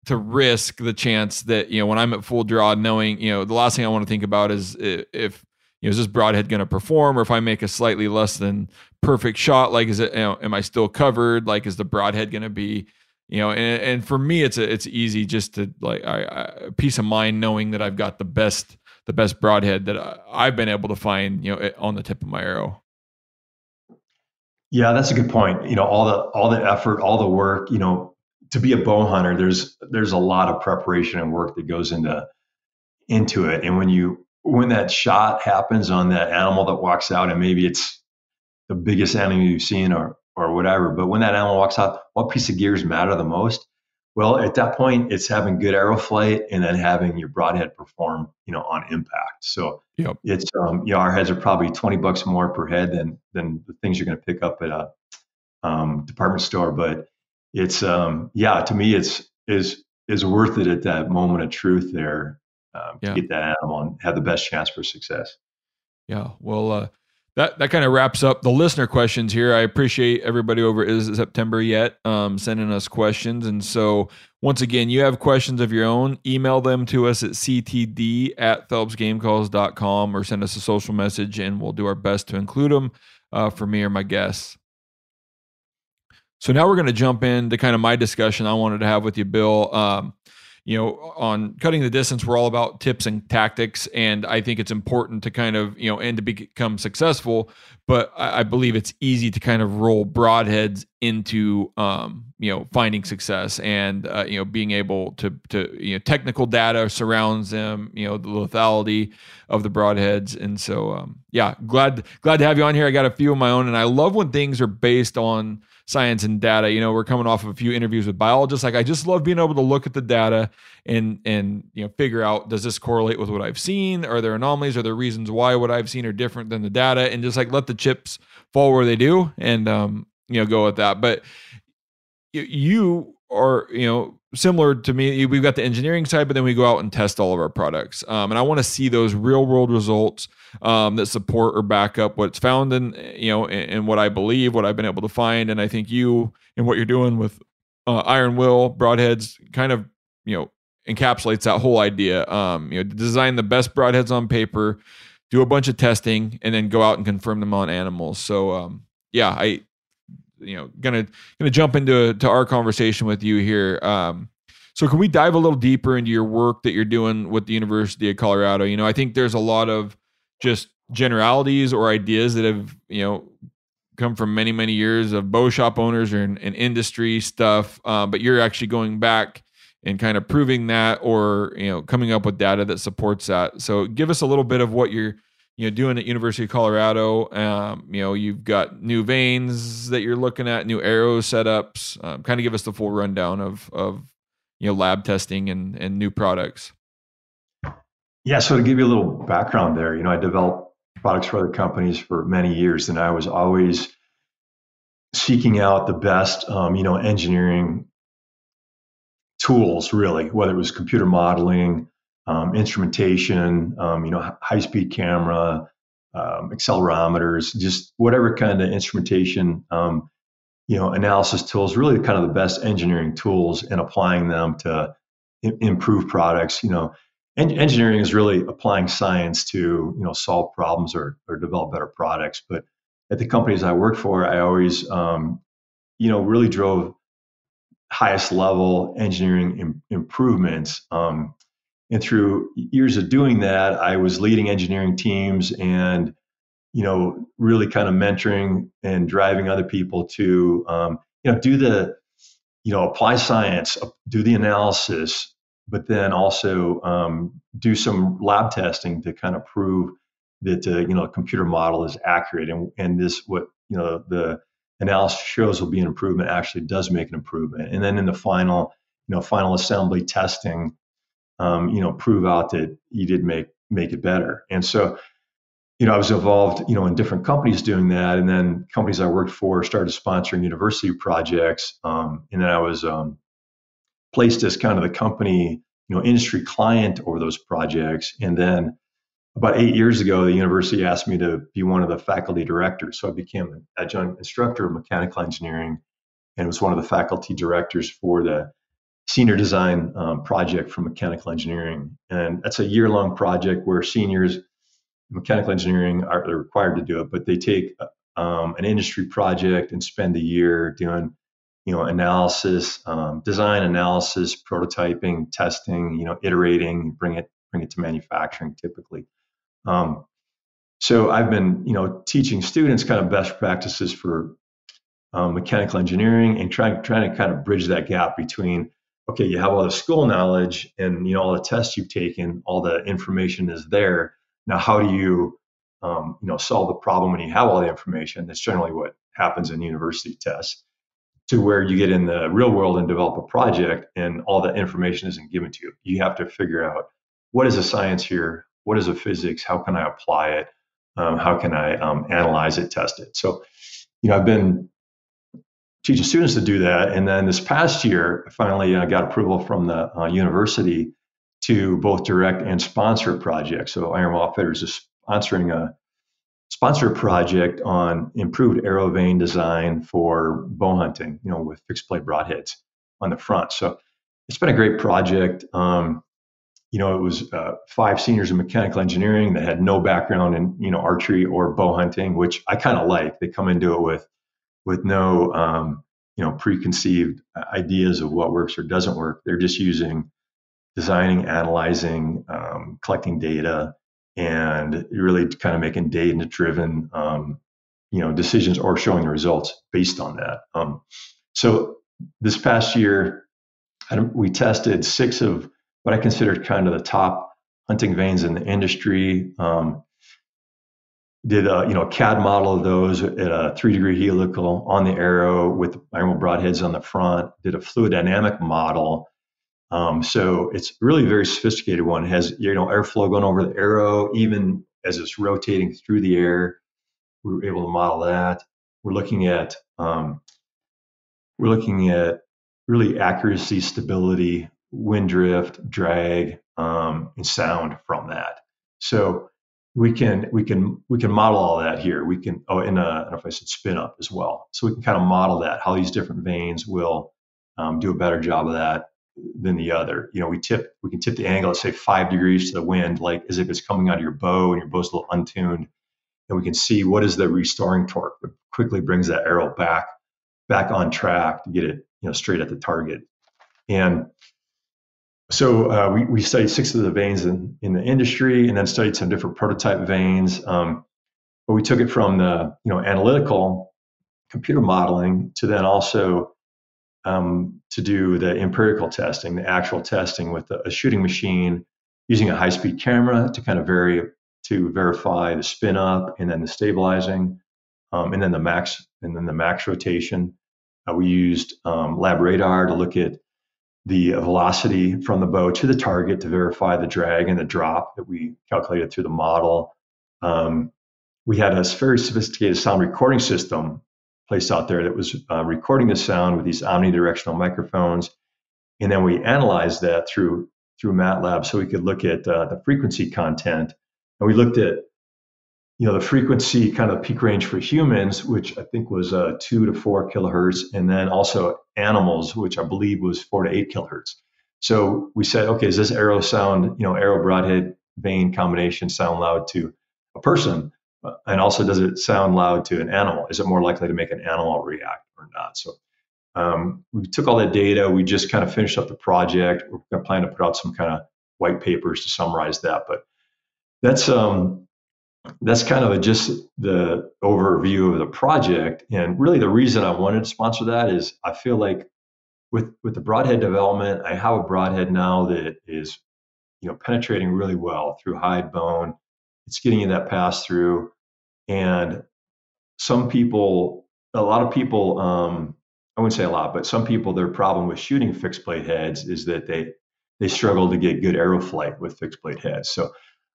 to risk the chance that you know when I'm at full draw, knowing you know the last thing I want to think about is if you know is this broadhead going to perform, or if I make a slightly less than perfect shot, like is it you know, am I still covered? Like is the broadhead going to be you know and, and for me it's a, it's easy just to like I, I peace of mind knowing that I've got the best the best broadhead that I, have been able to find you know on the tip of my arrow. Yeah, that's a good point. You know, all the all the effort, all the work, you know, to be a bow hunter, there's there's a lot of preparation and work that goes into into it. And when you when that shot happens on that animal that walks out, and maybe it's the biggest animal you've seen or or whatever, but when that animal walks out, what piece of gears matter the most? Well, at that point, it's having good arrow flight and then having your broadhead perform, you know, on impact. So yep. it's um, you know, our heads are probably twenty bucks more per head than than the things you're going to pick up at a um, department store, but it's um yeah to me it's is is worth it at that moment of truth there um, yeah. to get that animal and have the best chance for success yeah well uh that that kind of wraps up the listener questions here. I appreciate everybody over is September yet um, sending us questions. And so once again, you have questions of your own, email them to us at ctd at phelpsgamecalls.com or send us a social message and we'll do our best to include them uh, for me or my guests. So now we're going to jump into kind of my discussion I wanted to have with you, Bill. Um, you know, on cutting the distance, we're all about tips and tactics, and I think it's important to kind of you know and to become successful. But I, I believe it's easy to kind of roll broadheads into um, you know finding success and uh, you know being able to to you know technical data surrounds them. You know the lethality of the broadheads, and so um, yeah, glad glad to have you on here. I got a few of my own, and I love when things are based on science and data. You know, we're coming off of a few interviews with biologists. Like I just love being able to look at the data and and you know figure out does this correlate with what I've seen? Are there anomalies? Are there reasons why what I've seen are different than the data? And just like let the chips fall where they do, and um, you know go with that. But you are you know similar to me we've got the engineering side but then we go out and test all of our products um, and i want to see those real world results um, that support or back up what's found in you know in, what i believe what i've been able to find and i think you and what you're doing with uh, iron will broadheads kind of you know encapsulates that whole idea um, you know design the best broadheads on paper do a bunch of testing and then go out and confirm them on animals. So um, yeah i you know gonna gonna jump into to our conversation with you here. Um, so can we dive a little deeper into your work that you're doing with the university of colorado? You know i think there's a lot of just generalities or ideas that have you know come from many many years of bow shop owners in, in industry stuff uh, but you're actually going back and kind of proving that or you know coming up with data that supports that. So give us a little bit of what you're you know doing at University of Colorado. Um, you know you've got new vanes that you're looking at, new arrow setups. Um, kind of give us the full rundown of of you know lab testing and and new products. Yeah, so to give you a little background there, you know I developed products for other companies for many years, and I was always seeking out the best, um, you know, engineering tools, really, whether it was computer modeling, um, instrumentation, um, you know, high speed camera, um, accelerometers, just whatever kind of instrumentation, um, you know, analysis tools, really kind of the best engineering tools and applying them to improve products. You know, en- engineering is really applying science to, you know, solve problems or, or develop better products. But at the companies I work for, I always, um, you know, really drove highest level engineering Im- improvements. Um, and through years of doing that, I was leading engineering teams and, you know, really kind of mentoring and driving other people to, um, you know, do the, you know, apply science, do the analysis, but then also um, do some lab testing to kind of prove that uh, you know a computer model is accurate. And and this what you know the analysis shows will be an improvement actually does make an improvement. And then in the final you know final assembly testing um, you know, prove out that you did make make it better. And so, you know, I was involved, you know, in different companies doing that, and then companies I worked for started sponsoring university projects, um, and then I was um, placed as kind of the company, you know, industry client over those projects, and then about eight years ago, the university asked me to be one of the faculty directors. So I became an adjunct instructor of mechanical engineering and was one of the faculty directors for the senior design um, project for mechanical engineering. And that's a year long project where seniors mechanical engineering are required to do it, but they take um, an industry project and spend a year doing, you know, analysis, um, design analysis, prototyping, testing, you know, iterating, bring it bring it to manufacturing typically. Um, so I've been, you know, teaching students kind of best practices for um, mechanical engineering and trying trying to kind of bridge that gap between okay, you have all the school knowledge and you know all the tests you've taken, all the information is there. Now, how do you um, you know solve the problem when you have all the information? That's generally what happens in university tests. To where you get in the real world and develop a project, and all the information isn't given to you. You have to figure out what is the science here, what is the physics, how can I apply it, um, how can I um, analyze it, test it. So, you know, I've been teaching students to do that. And then this past year, I finally uh, got approval from the uh, university to both direct and sponsor a project. So Iron Will Outfitters is sponsoring a sponsor project on improved arrow vane design for bow hunting, you know, with fixed blade broadheads on the front. So it's been a great project. Um, you know, it was uh, five seniors in mechanical engineering that had no background in, you know, archery or bow hunting, which I kind of like. They come into it with with no um, you know preconceived ideas of what works or doesn't work. They're just using designing, analyzing, um, collecting data, and really kind of making data-driven um, you know decisions or showing the results based on that. Um, so this past year, we tested six of what I considered kind of the top hunting vanes in the industry. Um, did a you know CAD model of those at a three degree helical on the arrow with iron broadheads on the front. Did a fluid dynamic model. Um, so it's really a very sophisticated one. It has you know airflow going over the arrow, even as it's rotating through the air. We were able to model that. We're looking at um, we're looking at really accuracy, stability, wind drift, drag, um, and sound from that. So we can we can we can model all that here. We can oh, in don't know if I said spin up as well. So we can kind of model that how these different vanes will um, do a better job of that than the other. You know, we tip we can tip the angle, let's say five degrees to the wind, like as if it's coming out of your bow and your bow's a little untuned, and we can see what is the restoring torque that quickly brings that arrow back back on track to get it you know straight at the target. And so uh, we, we studied six of the vanes in, in the industry and then studied some different prototype vanes Um, but we took it from the you know analytical computer modeling to then also um, to do the empirical testing, the actual testing with a, a shooting machine using a high speed camera to kind of vary to verify the spin up and then the stabilizing um, and then the max and then the max rotation. Uh, we used um, LabRadar to look at the velocity from the bow to the target to verify the drag and the drop that we calculated through the model. Um, we had a very sophisticated sound recording system placed out there that was uh, recording the sound with these omnidirectional microphones, and then we analyzed that through through MATLAB so we could look at uh, the frequency content, and we looked at you know the frequency kind of peak range for humans which i think was uh, 2 to 4 kilohertz and then also animals which i believe was 4 to 8 kilohertz. So we said okay does this arrow sound you know arrow broadhead vane combination sound loud to a person? And also does it sound loud to an animal? Is it more likely to make an animal react or not? So um, we took all that data. We just kind of finished up the project. We're planning to put out some kind of white papers to summarize that but that's um, that's kind of a, just the overview of the project. And really, the reason I wanted to sponsor that is I feel like with with the broadhead development, I have a broadhead now that is, you know, penetrating really well through hide bone. It's getting you that pass through, and some people, a lot of people, um, I wouldn't say a lot, but some people, their problem with shooting fixed blade heads is that they they struggle to get good arrow flight with fixed blade heads. So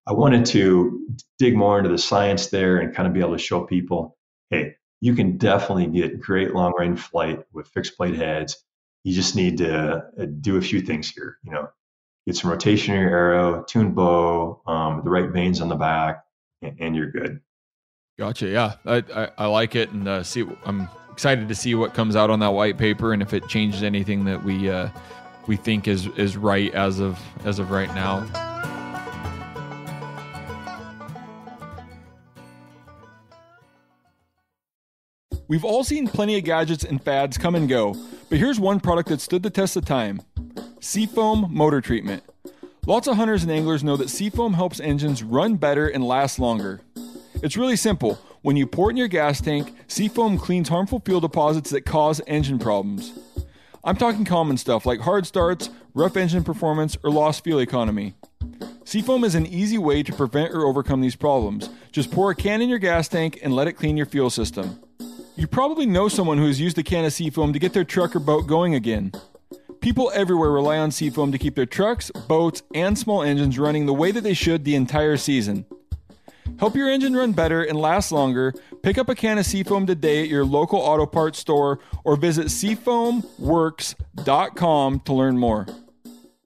I wanted to dig more into the science there and kind of be able to show people, hey, you can definitely get great long range flight with fixed blade heads. You just need to uh, do a few things here. You know, get some rotation in your arrow, tuned bow, um, the right vanes on the back, and, and you're good. Gotcha. Yeah, I, I, I like it, and uh, see. I'm excited to see what comes out on that white paper, and if it changes anything that we uh, we think is is right as of as of right now. We've all seen plenty of gadgets and fads come and go, but here's one product that stood the test of time Seafoam Motor Treatment. Lots of hunters and anglers know that Seafoam helps engines run better and last longer. It's really simple. When you pour it in your gas tank, Seafoam cleans harmful fuel deposits that cause engine problems. I'm talking common stuff like hard starts, rough engine performance, or lost fuel economy. Seafoam is an easy way to prevent or overcome these problems. Just pour a can in your gas tank and let it clean your fuel system. You probably know someone who has used a can of Seafoam to get their truck or boat going again. People everywhere rely on Seafoam to keep their trucks, boats, and small engines running the way that they should the entire season. Help your engine run better and last longer. Pick up a can of Seafoam today at your local auto parts store or visit seafoamworks.com to learn more.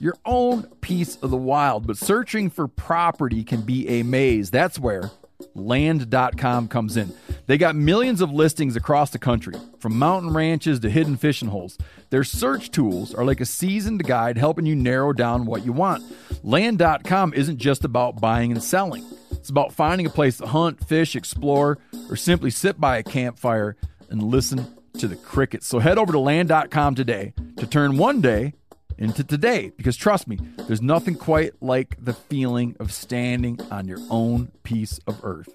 your own piece of the wild, but searching for property can be a maze. That's where land.com comes in. They got millions of listings across the country, from mountain ranches to hidden fishing holes. Their search tools are like a seasoned guide helping you narrow down what you want. Land.com isn't just about buying and selling. It's about finding a place to hunt, fish, explore, or simply sit by a campfire and listen to the crickets. So head over to land.com today to turn one day into today because trust me, there's nothing quite like the feeling of standing on your own piece of earth.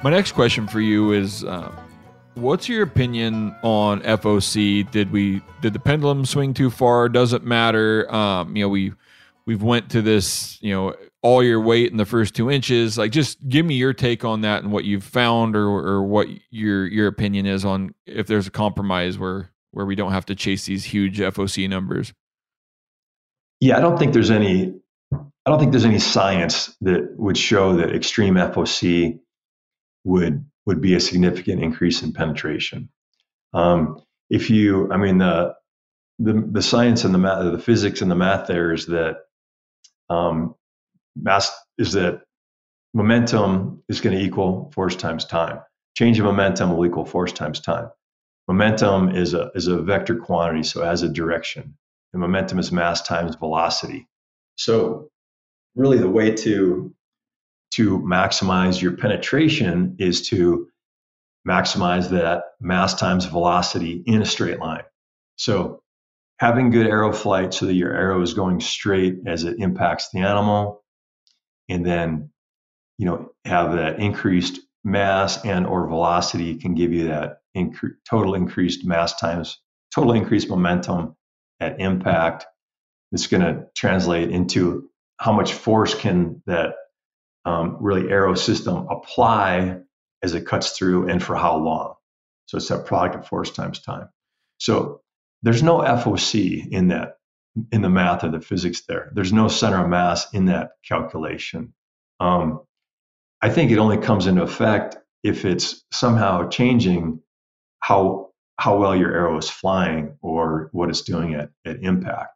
My next question for you is, uh, what's your opinion on FOC? Did we did the pendulum swing too far? Does it matter? Um, you know, we we've went to this, you know, all your weight in the first two inches. Like, just give me your take on that and what you've found, or or what your your opinion is on if there's a compromise where where we don't have to chase these huge FOC numbers. Yeah, I don't think there's any. I don't think there's any science that would show that extreme FOC would would be a significant increase in penetration. Um, if you, I mean, the the the science and the math, the physics and the math there is that um, mass is that momentum is going to equal force times time. Change of momentum will equal force times time. Momentum is a is a vector quantity, so it has a direction. And momentum is mass times velocity. So really the way to to maximize your penetration is to maximize that mass times velocity in a straight line. So having good arrow flight so that your arrow is going straight as it impacts the animal and then you know have that increased mass and or velocity can give you that incre- total increased mass times total increased momentum at impact it's going to translate into how much force can that um, really arrow system apply as it cuts through and for how long. So it's that product of force times time. So there's no FOC in that in the math or the physics there. There's no center of mass in that calculation. Um, I think it only comes into effect if it's somehow changing how how well your arrow is flying or what it's doing at, at impact.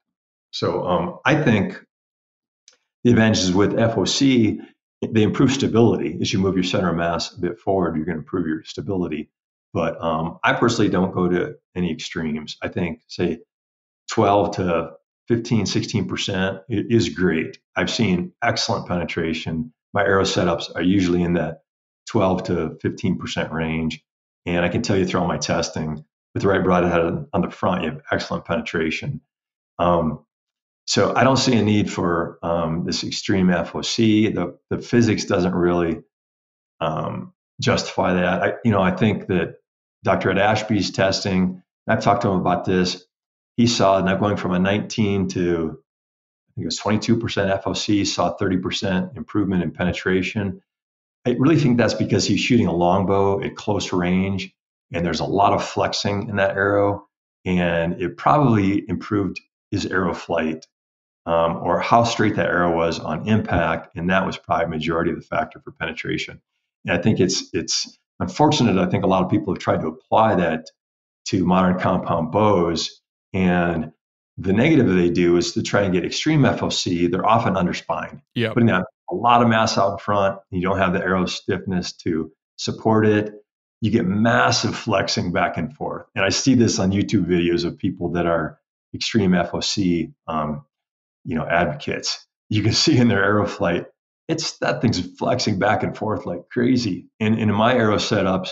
So um, I think the advantages with FOC, they improve stability. As you move your center of mass a bit forward, you're going to improve your stability. But um, I personally don't go to any extremes. I think, say, 12 to 15, 16% is great. I've seen excellent penetration. My arrow setups are usually in that 12 to 15% range. And I can tell you through all my testing, with the right broadhead on the front, you have excellent penetration. Um, so I don't see a need for um, this extreme FOC. The, the physics doesn't really um, justify that. I, you know, I think that Dr. Ed Ashby's testing, I've talked to him about this. He saw now going from a 19 to I think it was 22% FOC, saw 30% improvement in penetration. I really think that's because he's shooting a longbow at close range, and there's a lot of flexing in that arrow, and it probably improved his arrow flight um, or how straight that arrow was on impact, and that was probably majority of the factor for penetration. And I think it's it's unfortunate. I think a lot of people have tried to apply that to modern compound bows, and the negative they do is to try and get extreme FOC. They're often underspined, yeah, putting that a lot of mass out in front. You don't have the arrow stiffness to support it. You get massive flexing back and forth, and I see this on YouTube videos of people that are extreme FOC um, you know advocates you can see in their arrow flight it's that thing's flexing back and forth like crazy and, and in my arrow setups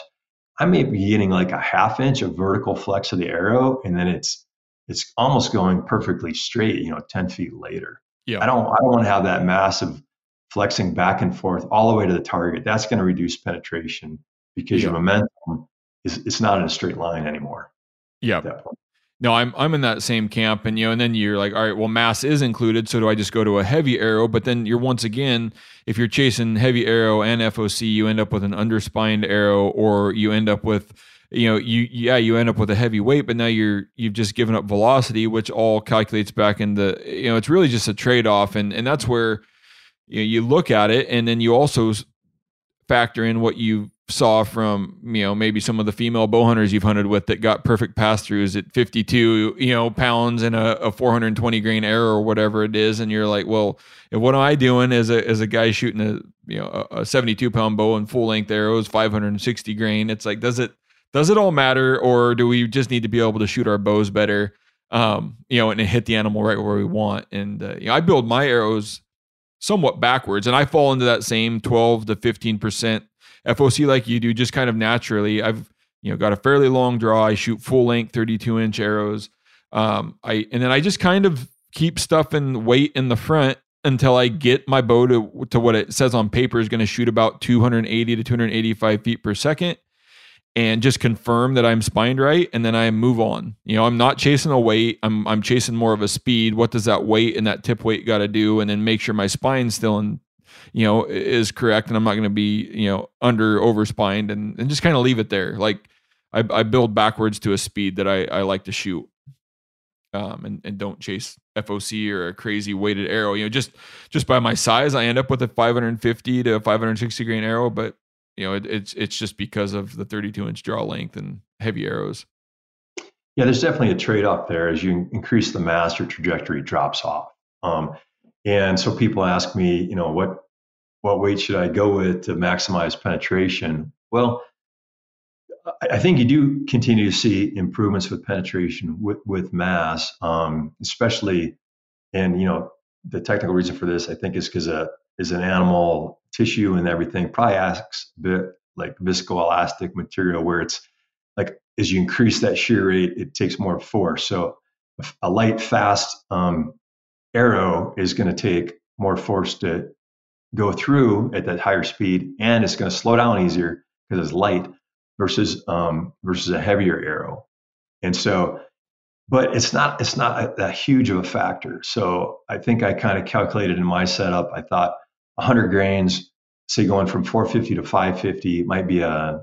i may be getting like a half inch of vertical flex of the arrow and then it's it's almost going perfectly straight you know 10 feet later. Yeah. I don't i don't want to have that massive flexing back and forth all the way to the target. That's going to reduce penetration because yeah. your momentum is it's not in a straight line anymore yeah. no, I'm I'm in that same camp, and you know, and then you're like, all right, well, mass is included, so do I just go to a heavy arrow? But then you're once again, if you're chasing heavy arrow and FOC, you end up with an underspined arrow, or you end up with, you know, you yeah, you end up with a heavy weight, but now you're you've just given up velocity, which all calculates back in the you know, it's really just a trade off, and and that's where, you know, you look at it, and then you also factor in what you saw from you know maybe some of the female bow hunters you've hunted with that got perfect pass throughs at 52 you know pounds and a, a 420 grain arrow or whatever it is and you're like well what am i doing as a as a guy shooting a you know a 72 pound bow and full length arrows 560 grain it's like does it does it all matter or do we just need to be able to shoot our bows better um you know and hit the animal right where we want and uh, you know i build my arrows somewhat backwards and i fall into that same 12 to 15 percent FOC like you do, just kind of naturally. I've you know got a fairly long draw. I shoot full length 32 inch arrows. Um, I and then I just kind of keep stuff in weight in the front until I get my bow to to what it says on paper is going to shoot about 280 to 285 feet per second, and just confirm that I'm spined right, and then I move on. You know, I'm not chasing a weight. I'm I'm chasing more of a speed. What does that weight and that tip weight got to do, and then make sure my spine's still in you know, is correct, and I'm not going to be, you know, under overspined, and and just kind of leave it there. Like I, I build backwards to a speed that I, I like to shoot, um, and and don't chase FOC or a crazy weighted arrow. You know, just just by my size, I end up with a 550 to 560 grain arrow, but you know, it, it's it's just because of the 32 inch draw length and heavy arrows. Yeah, there's definitely a trade off there. As you increase the mass, your trajectory drops off. Um, and so people ask me, you know, what what weight should I go with to maximize penetration? Well, I think you do continue to see improvements with penetration with, with mass, um, especially, and you know, the technical reason for this I think is because a is an animal tissue and everything probably acts a bit like viscoelastic material where it's like as you increase that shear rate, it takes more force. So a light, fast um, arrow is going to take more force to go through at that higher speed, and it's going to slow down easier because it's light versus um, versus a heavier arrow. And so, but it's not it's not that huge of a factor. So I think I kind of calculated in my setup. I thought 100 grains say going from 450 to 550 might be a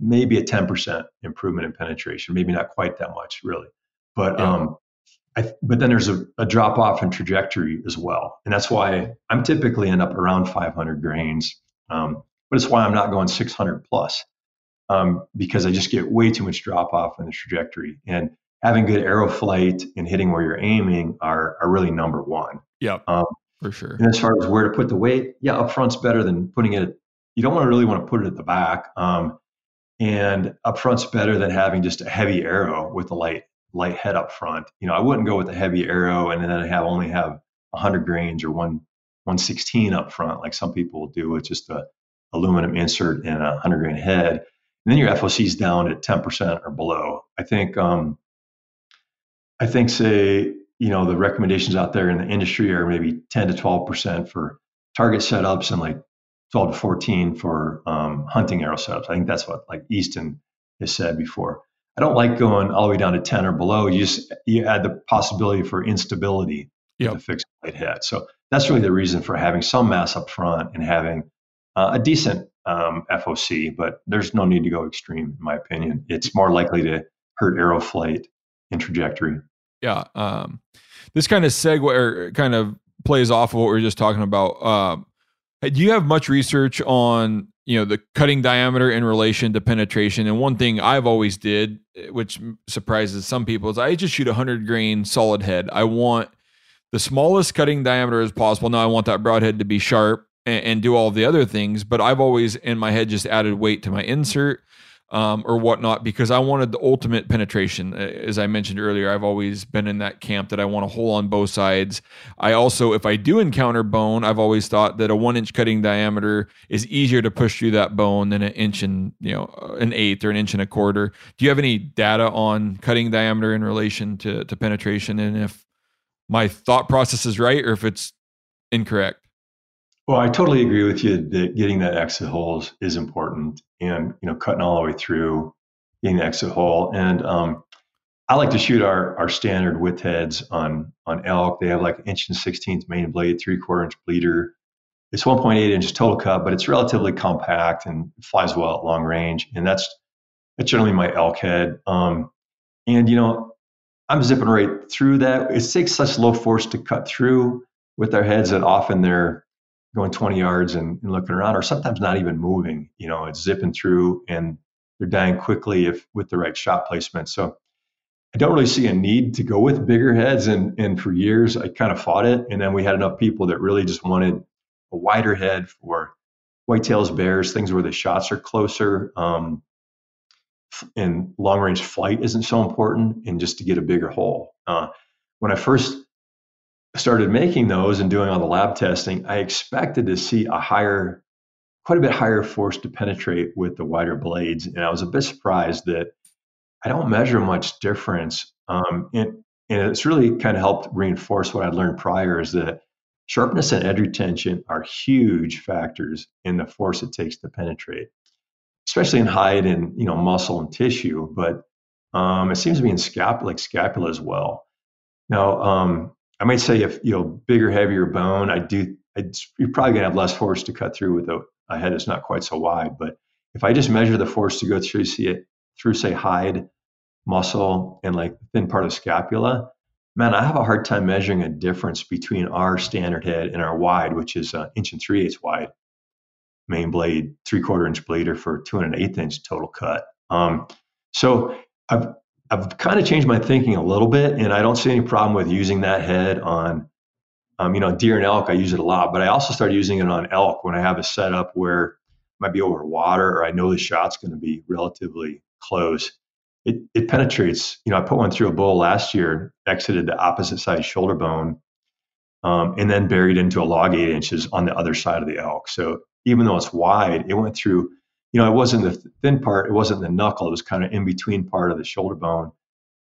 maybe a 10% improvement in penetration, maybe not quite that much really. But Yeah. um, I, but then there's a, a drop off in trajectory as well, and that's why I'm typically end up around 500 grains. Um, but it's why I'm not going 600 plus um, because I just get way too much drop off in the trajectory. And having good arrow flight and hitting where you're aiming are are really number one. Yeah. Um, For sure. and as far as where to put the weight, yeah, up front's better than putting it. You don't want to really want to put it at the back. Um, and up front's better than having just a heavy arrow with a light light head up front. You know, I wouldn't go with a heavy arrow and then have only have 100 grains or one 116 up front like some people do with just a aluminum insert and a 100 grain head. And then your FOC's down at 10% or below. I think um, I think say you know the recommendations out there in the industry are maybe 10 to 12 percent for target setups and like 12 to 14 for um, hunting arrow setups. I think that's what like Easton has said before. I don't like going all the way down to 10 or below. You just you add the possibility for instability Yep. the fixed blade head. So that's really the reason for having some mass up front and having uh, a decent um, FOC. But there's no need to go extreme, in my opinion. It's more likely to hurt arrow flight and trajectory. Yeah um this kind of segue or kind of plays off of what we were just talking about um do you have much research on you know the cutting diameter in relation to penetration? And one thing i've always did eh, which surprises some people is i just shoot a 100 grain solid head. I want the smallest cutting diameter as possible. Now i want that broadhead to be sharp and, and do all the other things but i've always in my head just added weight to my insert um, or whatnot because I wanted the ultimate penetration. Uh, As I mentioned earlier, I've always been in that camp that I want a hole on both sides. I also, if I do encounter bone, I've always thought that a one inch cutting diameter is easier to push through that bone than an inch and you know uh, an eighth or an inch and a quarter. Do you have any data on cutting diameter in relation to to penetration, and if my thought process is right or if it's incorrect? Well, I totally agree with you that getting that exit hole is, important, and you know, cutting all the way through, getting the exit hole. And um, I like to shoot our our standard width heads on on elk. They have like inch and sixteenth main blade, three quarter inch bleeder. It's 1.8 inches total cut, but it's relatively compact and flies well at long range. And that's that's generally my elk head. Um, and you know, I'm zipping right through that. It takes such low force to cut through with our heads that often they're going 20 yards and, and looking around, or sometimes not even moving. You know, it's zipping through and they're dying quickly if with the right shot placement. So I don't really see a need to go with bigger heads. And and for years I kind of fought it. And then we had enough people that really just wanted a wider head for whitetails, bears, things where the shots are closer. Um, and long range flight isn't so important, and just to get a bigger hole. Uh, when I first started making those and doing all the lab testing, I expected to see a higher, quite a bit higher force to penetrate with the wider blades. And I was a bit surprised that I don't measure much difference. Um, and, and it's really kind of helped reinforce what I'd learned prior is that sharpness and edge retention are huge factors in the force it takes to penetrate, especially in hide and you know muscle and tissue. But um, it seems to be in scap like scapula as well. Now, um, I might say if you know bigger, heavier bone, I do. I'd, you're probably gonna have less force to cut through with a, a head that's not quite so wide. But if I just measure the force to go through, see it through, say hide, muscle, and like thin part of scapula, man, I have a hard time measuring a difference between our standard head and our wide, which is an inch and three eighths wide main blade, three quarter inch blader for two and an eighth inch total cut. Um, so I've I've kind of changed my thinking a little bit, and I don't see any problem with using that head on, um, you know, deer and elk. I use it a lot, but I also started using it on elk when I have a setup where it might be over water or I know the shot's going to be relatively close. It it penetrates. You know, I put one through a bull last year, exited the opposite side shoulder bone, um, and then buried into a log eight inches on the other side of the elk. So even though it's wide, it went through you know, it wasn't the thin part, it wasn't the knuckle, it was kind of in between part of the shoulder bone,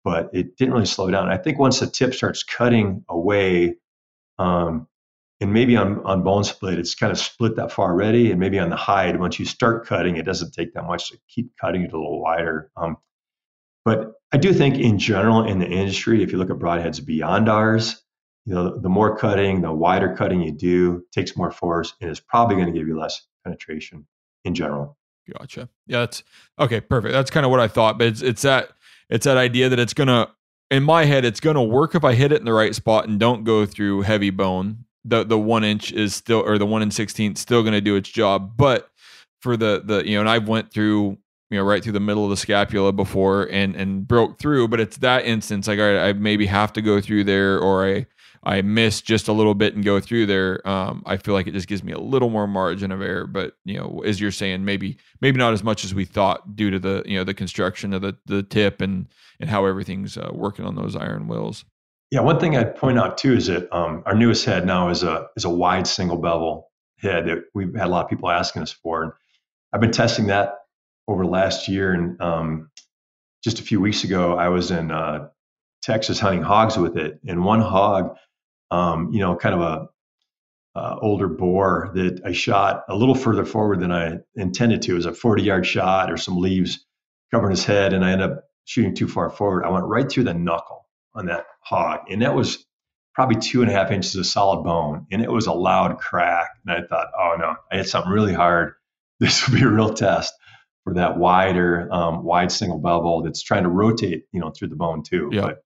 but it didn't really slow down. I think once the tip starts cutting away, um, and maybe on, on bone split, it's kind of split that far already, and maybe on the hide, once you start cutting, it doesn't take that much to keep cutting it a little wider. Um, but I do think in general in the industry, if you look at broadheads beyond ours, you know, the more cutting, the wider cutting you do, takes more force, and is probably going to give you less penetration in general. Gotcha. Yeah, that's okay. Perfect. That's kind of what I thought, but it's it's that it's that idea that it's gonna in my head it's gonna work if I hit it in the right spot and don't go through heavy bone. The the one inch is still or the one in sixteenth still gonna do its job, but for the the you know, and I've went through you know right through the middle of the scapula before and and broke through, but it's that instance like all right, I maybe have to go through there or I I miss just a little bit and go through there, um, I feel like it just gives me a little more margin of error. But you know, as you're saying, maybe maybe not as much as we thought due to the you know the construction of the the tip and and how everything's uh, working on those Iron Wills. Yeah, one thing I'd point out too is that um, our newest head now is a is a wide single bevel head that we've had a lot of people asking us for, and I've been testing that over the last year. And um, just a few weeks ago, I was in uh, Texas hunting hogs with it, and one hog um, you know, kind of a uh, older boar that I shot a little further forward than I intended to. It was a 40 yard shot or some leaves covering his head, and I ended up shooting too far forward. I went right through the knuckle on that hog, and that was probably two and a half inches of solid bone, and it was a loud crack. And I thought, oh no, I hit something really hard. *laughs* This will be a real test for that wider, um, wide single bevel that's trying to rotate, you know, through the bone too. Yeah. But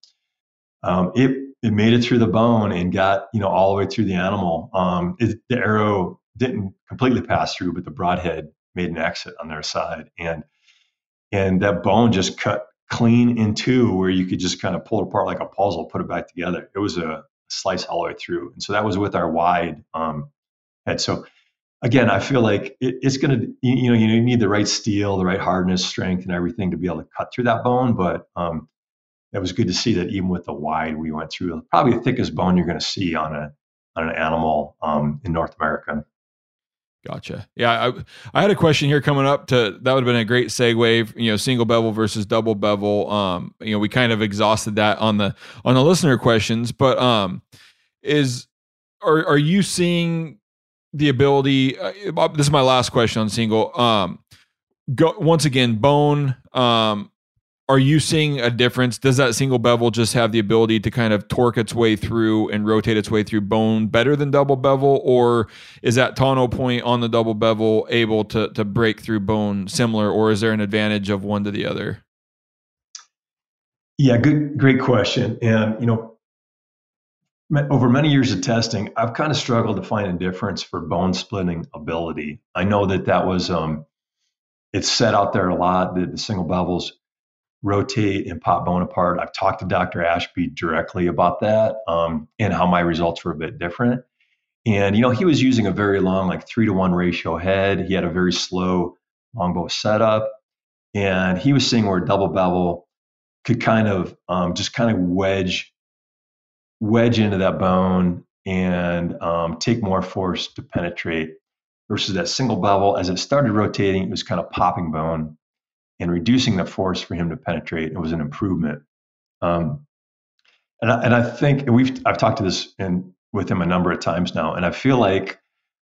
um, it it made it through the bone and got you know all the way through the animal. Um, it, the arrow didn't completely pass through, but the broadhead made an exit on their side, and and that bone just cut clean in two, where you could just kind of pull it apart like a puzzle, put it back together. It was a slice all the way through, and so that was with our wide um, head. So again, I feel like it, it's going to you, you, know you need the right steel, the right hardness, strength, and everything to be able to cut through that bone, but um, it was good to see that even with the wide we went through, probably the thickest bone you're going to see on a on an animal um, in North America. Gotcha. Yeah, I, I had a question here coming up to that would have been a great segue. You know, single bevel versus double bevel. Um, you know, we kind of exhausted that on the on the listener questions, but um, is are are you seeing the ability? Uh, this is my last question on single. Um, go once again, bone. Um, are you seeing a difference? Does that single bevel just have the ability to kind of torque its way through and rotate its way through bone better than double bevel, or is that tanto point on the double bevel able to to break through bone similar, or is there an advantage of one to the other? Yeah, good, great question. And you know, over many years of testing, I've kind of struggled to find a difference for bone splitting ability. I know that that was um, it's set out there a lot that the single bevels rotate and pop bone apart. I've talked to Dr. Ashby directly about that um, and how my results were a bit different. And, you know, he was using a very long, like three to one ratio head. He had a very slow longbow setup. And he was seeing where double bevel could kind of um, just kind of wedge, wedge into that bone and um, take more force to penetrate versus that single bevel. As it started rotating, it was kind of popping bone and reducing the force for him to penetrate it was an improvement. Um, and, I, and I think we've I've talked to this in, with him a number of times now, and I feel like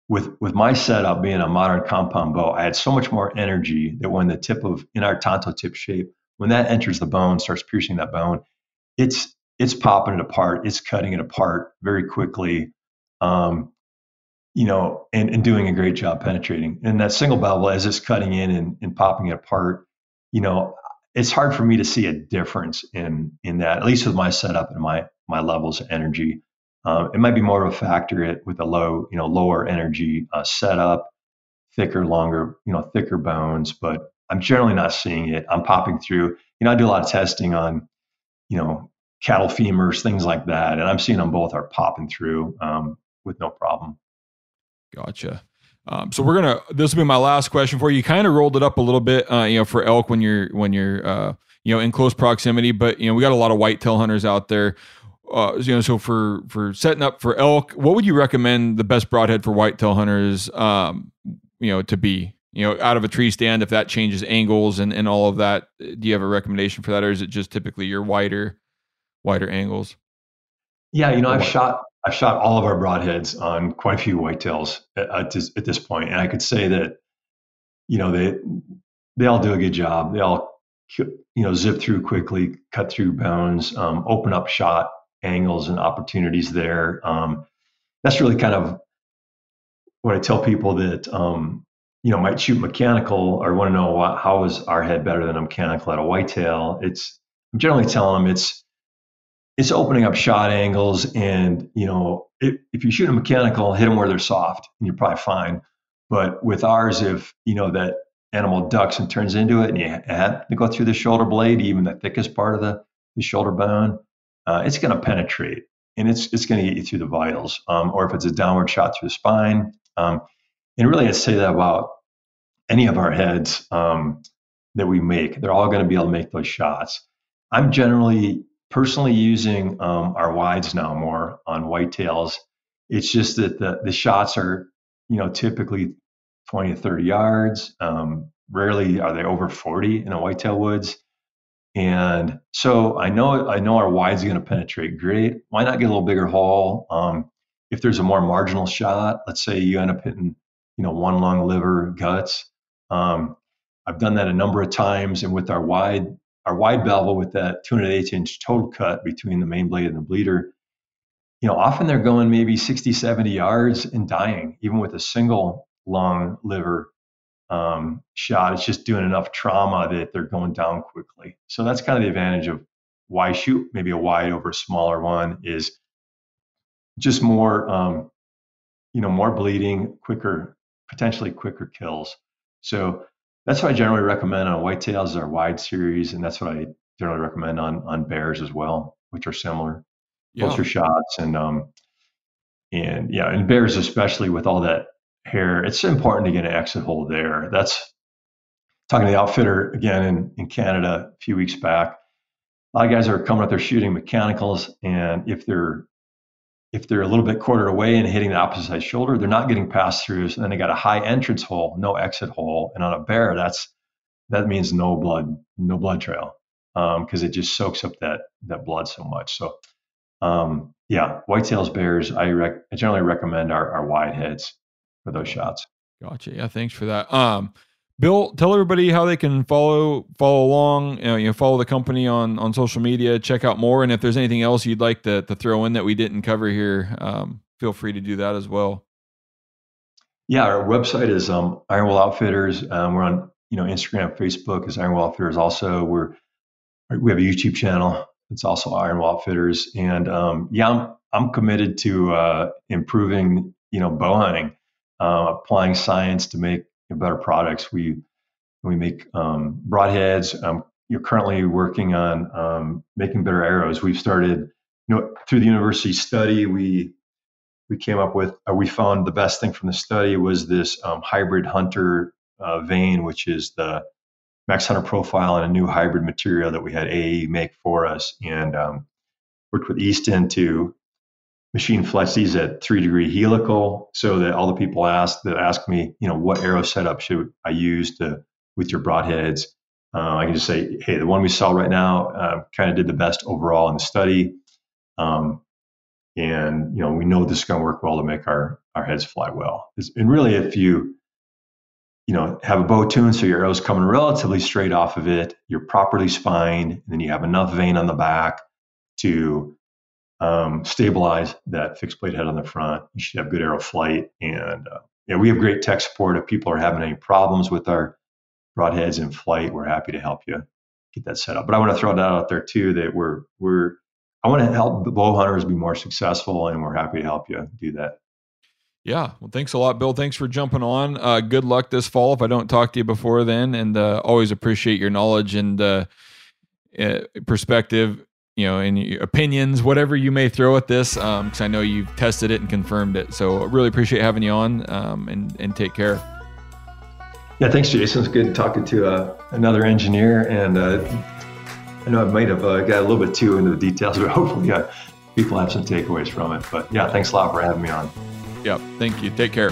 with with my setup being a modern compound bow, I had so much more energy that when the tip of in our tanto tip shape, when that enters the bone, starts piercing that bone, it's it's popping it apart, it's cutting it apart very quickly. Um, you know, and, and doing a great job penetrating. And that single bevel, as it's cutting in and, and popping it apart, you know, it's hard for me to see a difference in in that, at least with my setup and my my levels of energy. Um, it might be more of a factor it, with a low, you know, lower energy uh, setup, thicker, longer, you know, thicker bones. But I'm generally not seeing it. I'm popping through. You know, I do a lot of testing on, you know, cattle femurs, things like that, and I'm seeing them both are popping through um, with no problem. Gotcha. Um, so we're gonna. This will be my last question for you. You kind of rolled it up a little bit, uh, you know, for elk when you're when you're uh, you know in close proximity. But you know, we got a lot of whitetail hunters out there. Uh, you know, so for for setting up for elk, what would you recommend the best broadhead for whitetail hunters? Um, you know, to be you know out of a tree stand if that changes angles and and all of that. Do you have a recommendation for that, or is it just typically your wider wider angles? Yeah, you know, I've shot I've shot all of our broadheads on quite a few whitetails at, at, this, at this point, and I could say that you know they they all do a good job. They all you know zip through quickly, cut through bones, um, open up shot angles and opportunities there. Um, that's really kind of what I tell people that um, you know, might shoot mechanical or want to know what, how is our head better than a mechanical at a whitetail, it's I'm generally telling them it's it's opening up shot angles and you know if, if you shoot a mechanical hit them where they're soft and you're probably fine. But with ours if you know that animal ducks and turns into it and you have to go through the shoulder blade even the thickest part of the, the shoulder bone uh, it's going to penetrate and it's it's going to get you through the vitals um, or if it's a downward shot through the spine um, and really i say that about any of our heads um, that we make they're all going to be able to make those shots. I'm generally personally using um, our wides now more on whitetails. It's just that the, the shots are, you know, typically 20 to 30 yards. Um, rarely are they over 40 in a whitetail woods. And so I know I know our wide's going to penetrate great. Why not get a little bigger hole? Um, if there's a more marginal shot, let's say you end up hitting, you know, one lung, liver, guts. Um, I've done that a number of times, and with our wide, our wide bevel with that two and an eighth inch total cut between the main blade and the bleeder, you know, often they're going maybe 60, 70 yards and dying, even with a single lung liver um, shot. It's just doing enough trauma that they're going down quickly. So that's kind of the advantage of why shoot maybe a wide over a smaller one is just more, um, you know, more bleeding, quicker, potentially quicker kills. So that's what I generally recommend on whitetails, our wide series, and that's what I generally recommend on on bears as well, which are similar, yeah. closer shots, and um, and yeah, and bears especially with all that hair, it's important to get an exit hole there. That's talking to the outfitter again in in Canada a few weeks back. A lot of guys are coming up there shooting mechanicals, and if they're if they're a little bit quartered away and hitting the opposite side shoulder, they're not getting pass throughs. And then they got a high entrance hole, no exit hole. And on a bear, that's that means no blood, no blood trail, because um, it just soaks up that that blood so much. So, um, yeah, whitetails bears, I, rec- I generally recommend our, our wide heads for those shots. Gotcha. Yeah, thanks for that. Um, Bill, tell everybody how they can follow follow along. You know, you know, follow the company on on social media. Check out more, and if there's anything else you'd like to to throw in that we didn't cover here, um, feel free to do that as well. Yeah, our website is um, Iron Will Outfitters. Um, we're on you know Instagram, Facebook is Iron Will Outfitters. Also, we're we have a YouTube channel. It's also Iron Will Outfitters, and um, yeah, I'm I'm committed to uh, improving you know bow hunting, uh, applying science to make better products. We we make um, broadheads. Um, you're currently working on um, making better arrows. We've started, you know, through the university study. We we came up with, uh, we found the best thing from the study was this um, hybrid hunter uh, vane, which is the Max Hunter profile and a new hybrid material that we had AE make for us, and um, worked with Easton to machine flex these at three degree helical so that all the people ask that ask me, you know, what arrow setup should I use to with your broadheads? Uh, I can just say, hey, the one we saw right now uh, kind of did the best overall in the study. Um, and you know, we know this is going to work well to make our our heads fly well. And really, if you you know have a bow tune so your arrow's coming relatively straight off of it, you're properly spined, and then you have enough vane on the back to um, stabilize that fixed blade head on the front. You should have good arrow flight. And uh, yeah, we have great tech support. If people are having any problems with our broadheads in flight, we're happy to help you get that set up. But I want to throw that out there too that we're we're I want to help the bow hunters be more successful, and we're happy to help you do that. Yeah, well, thanks a lot, Bill. Thanks for jumping on. Uh, good luck this fall. If I don't talk to you before then, and uh, always appreciate your knowledge and uh, uh perspective you know, any opinions, whatever you may throw at this, because um, I know you've tested it and confirmed it. So really appreciate having you on, um, and and take care. Yeah, thanks, Jason. It's good talking to uh, another engineer, and uh, I know I might have uh, got a little bit too into the details, *laughs* but hopefully uh, people have some takeaways from it. But yeah, thanks a lot for having me on. Yeah, thank you. Take care.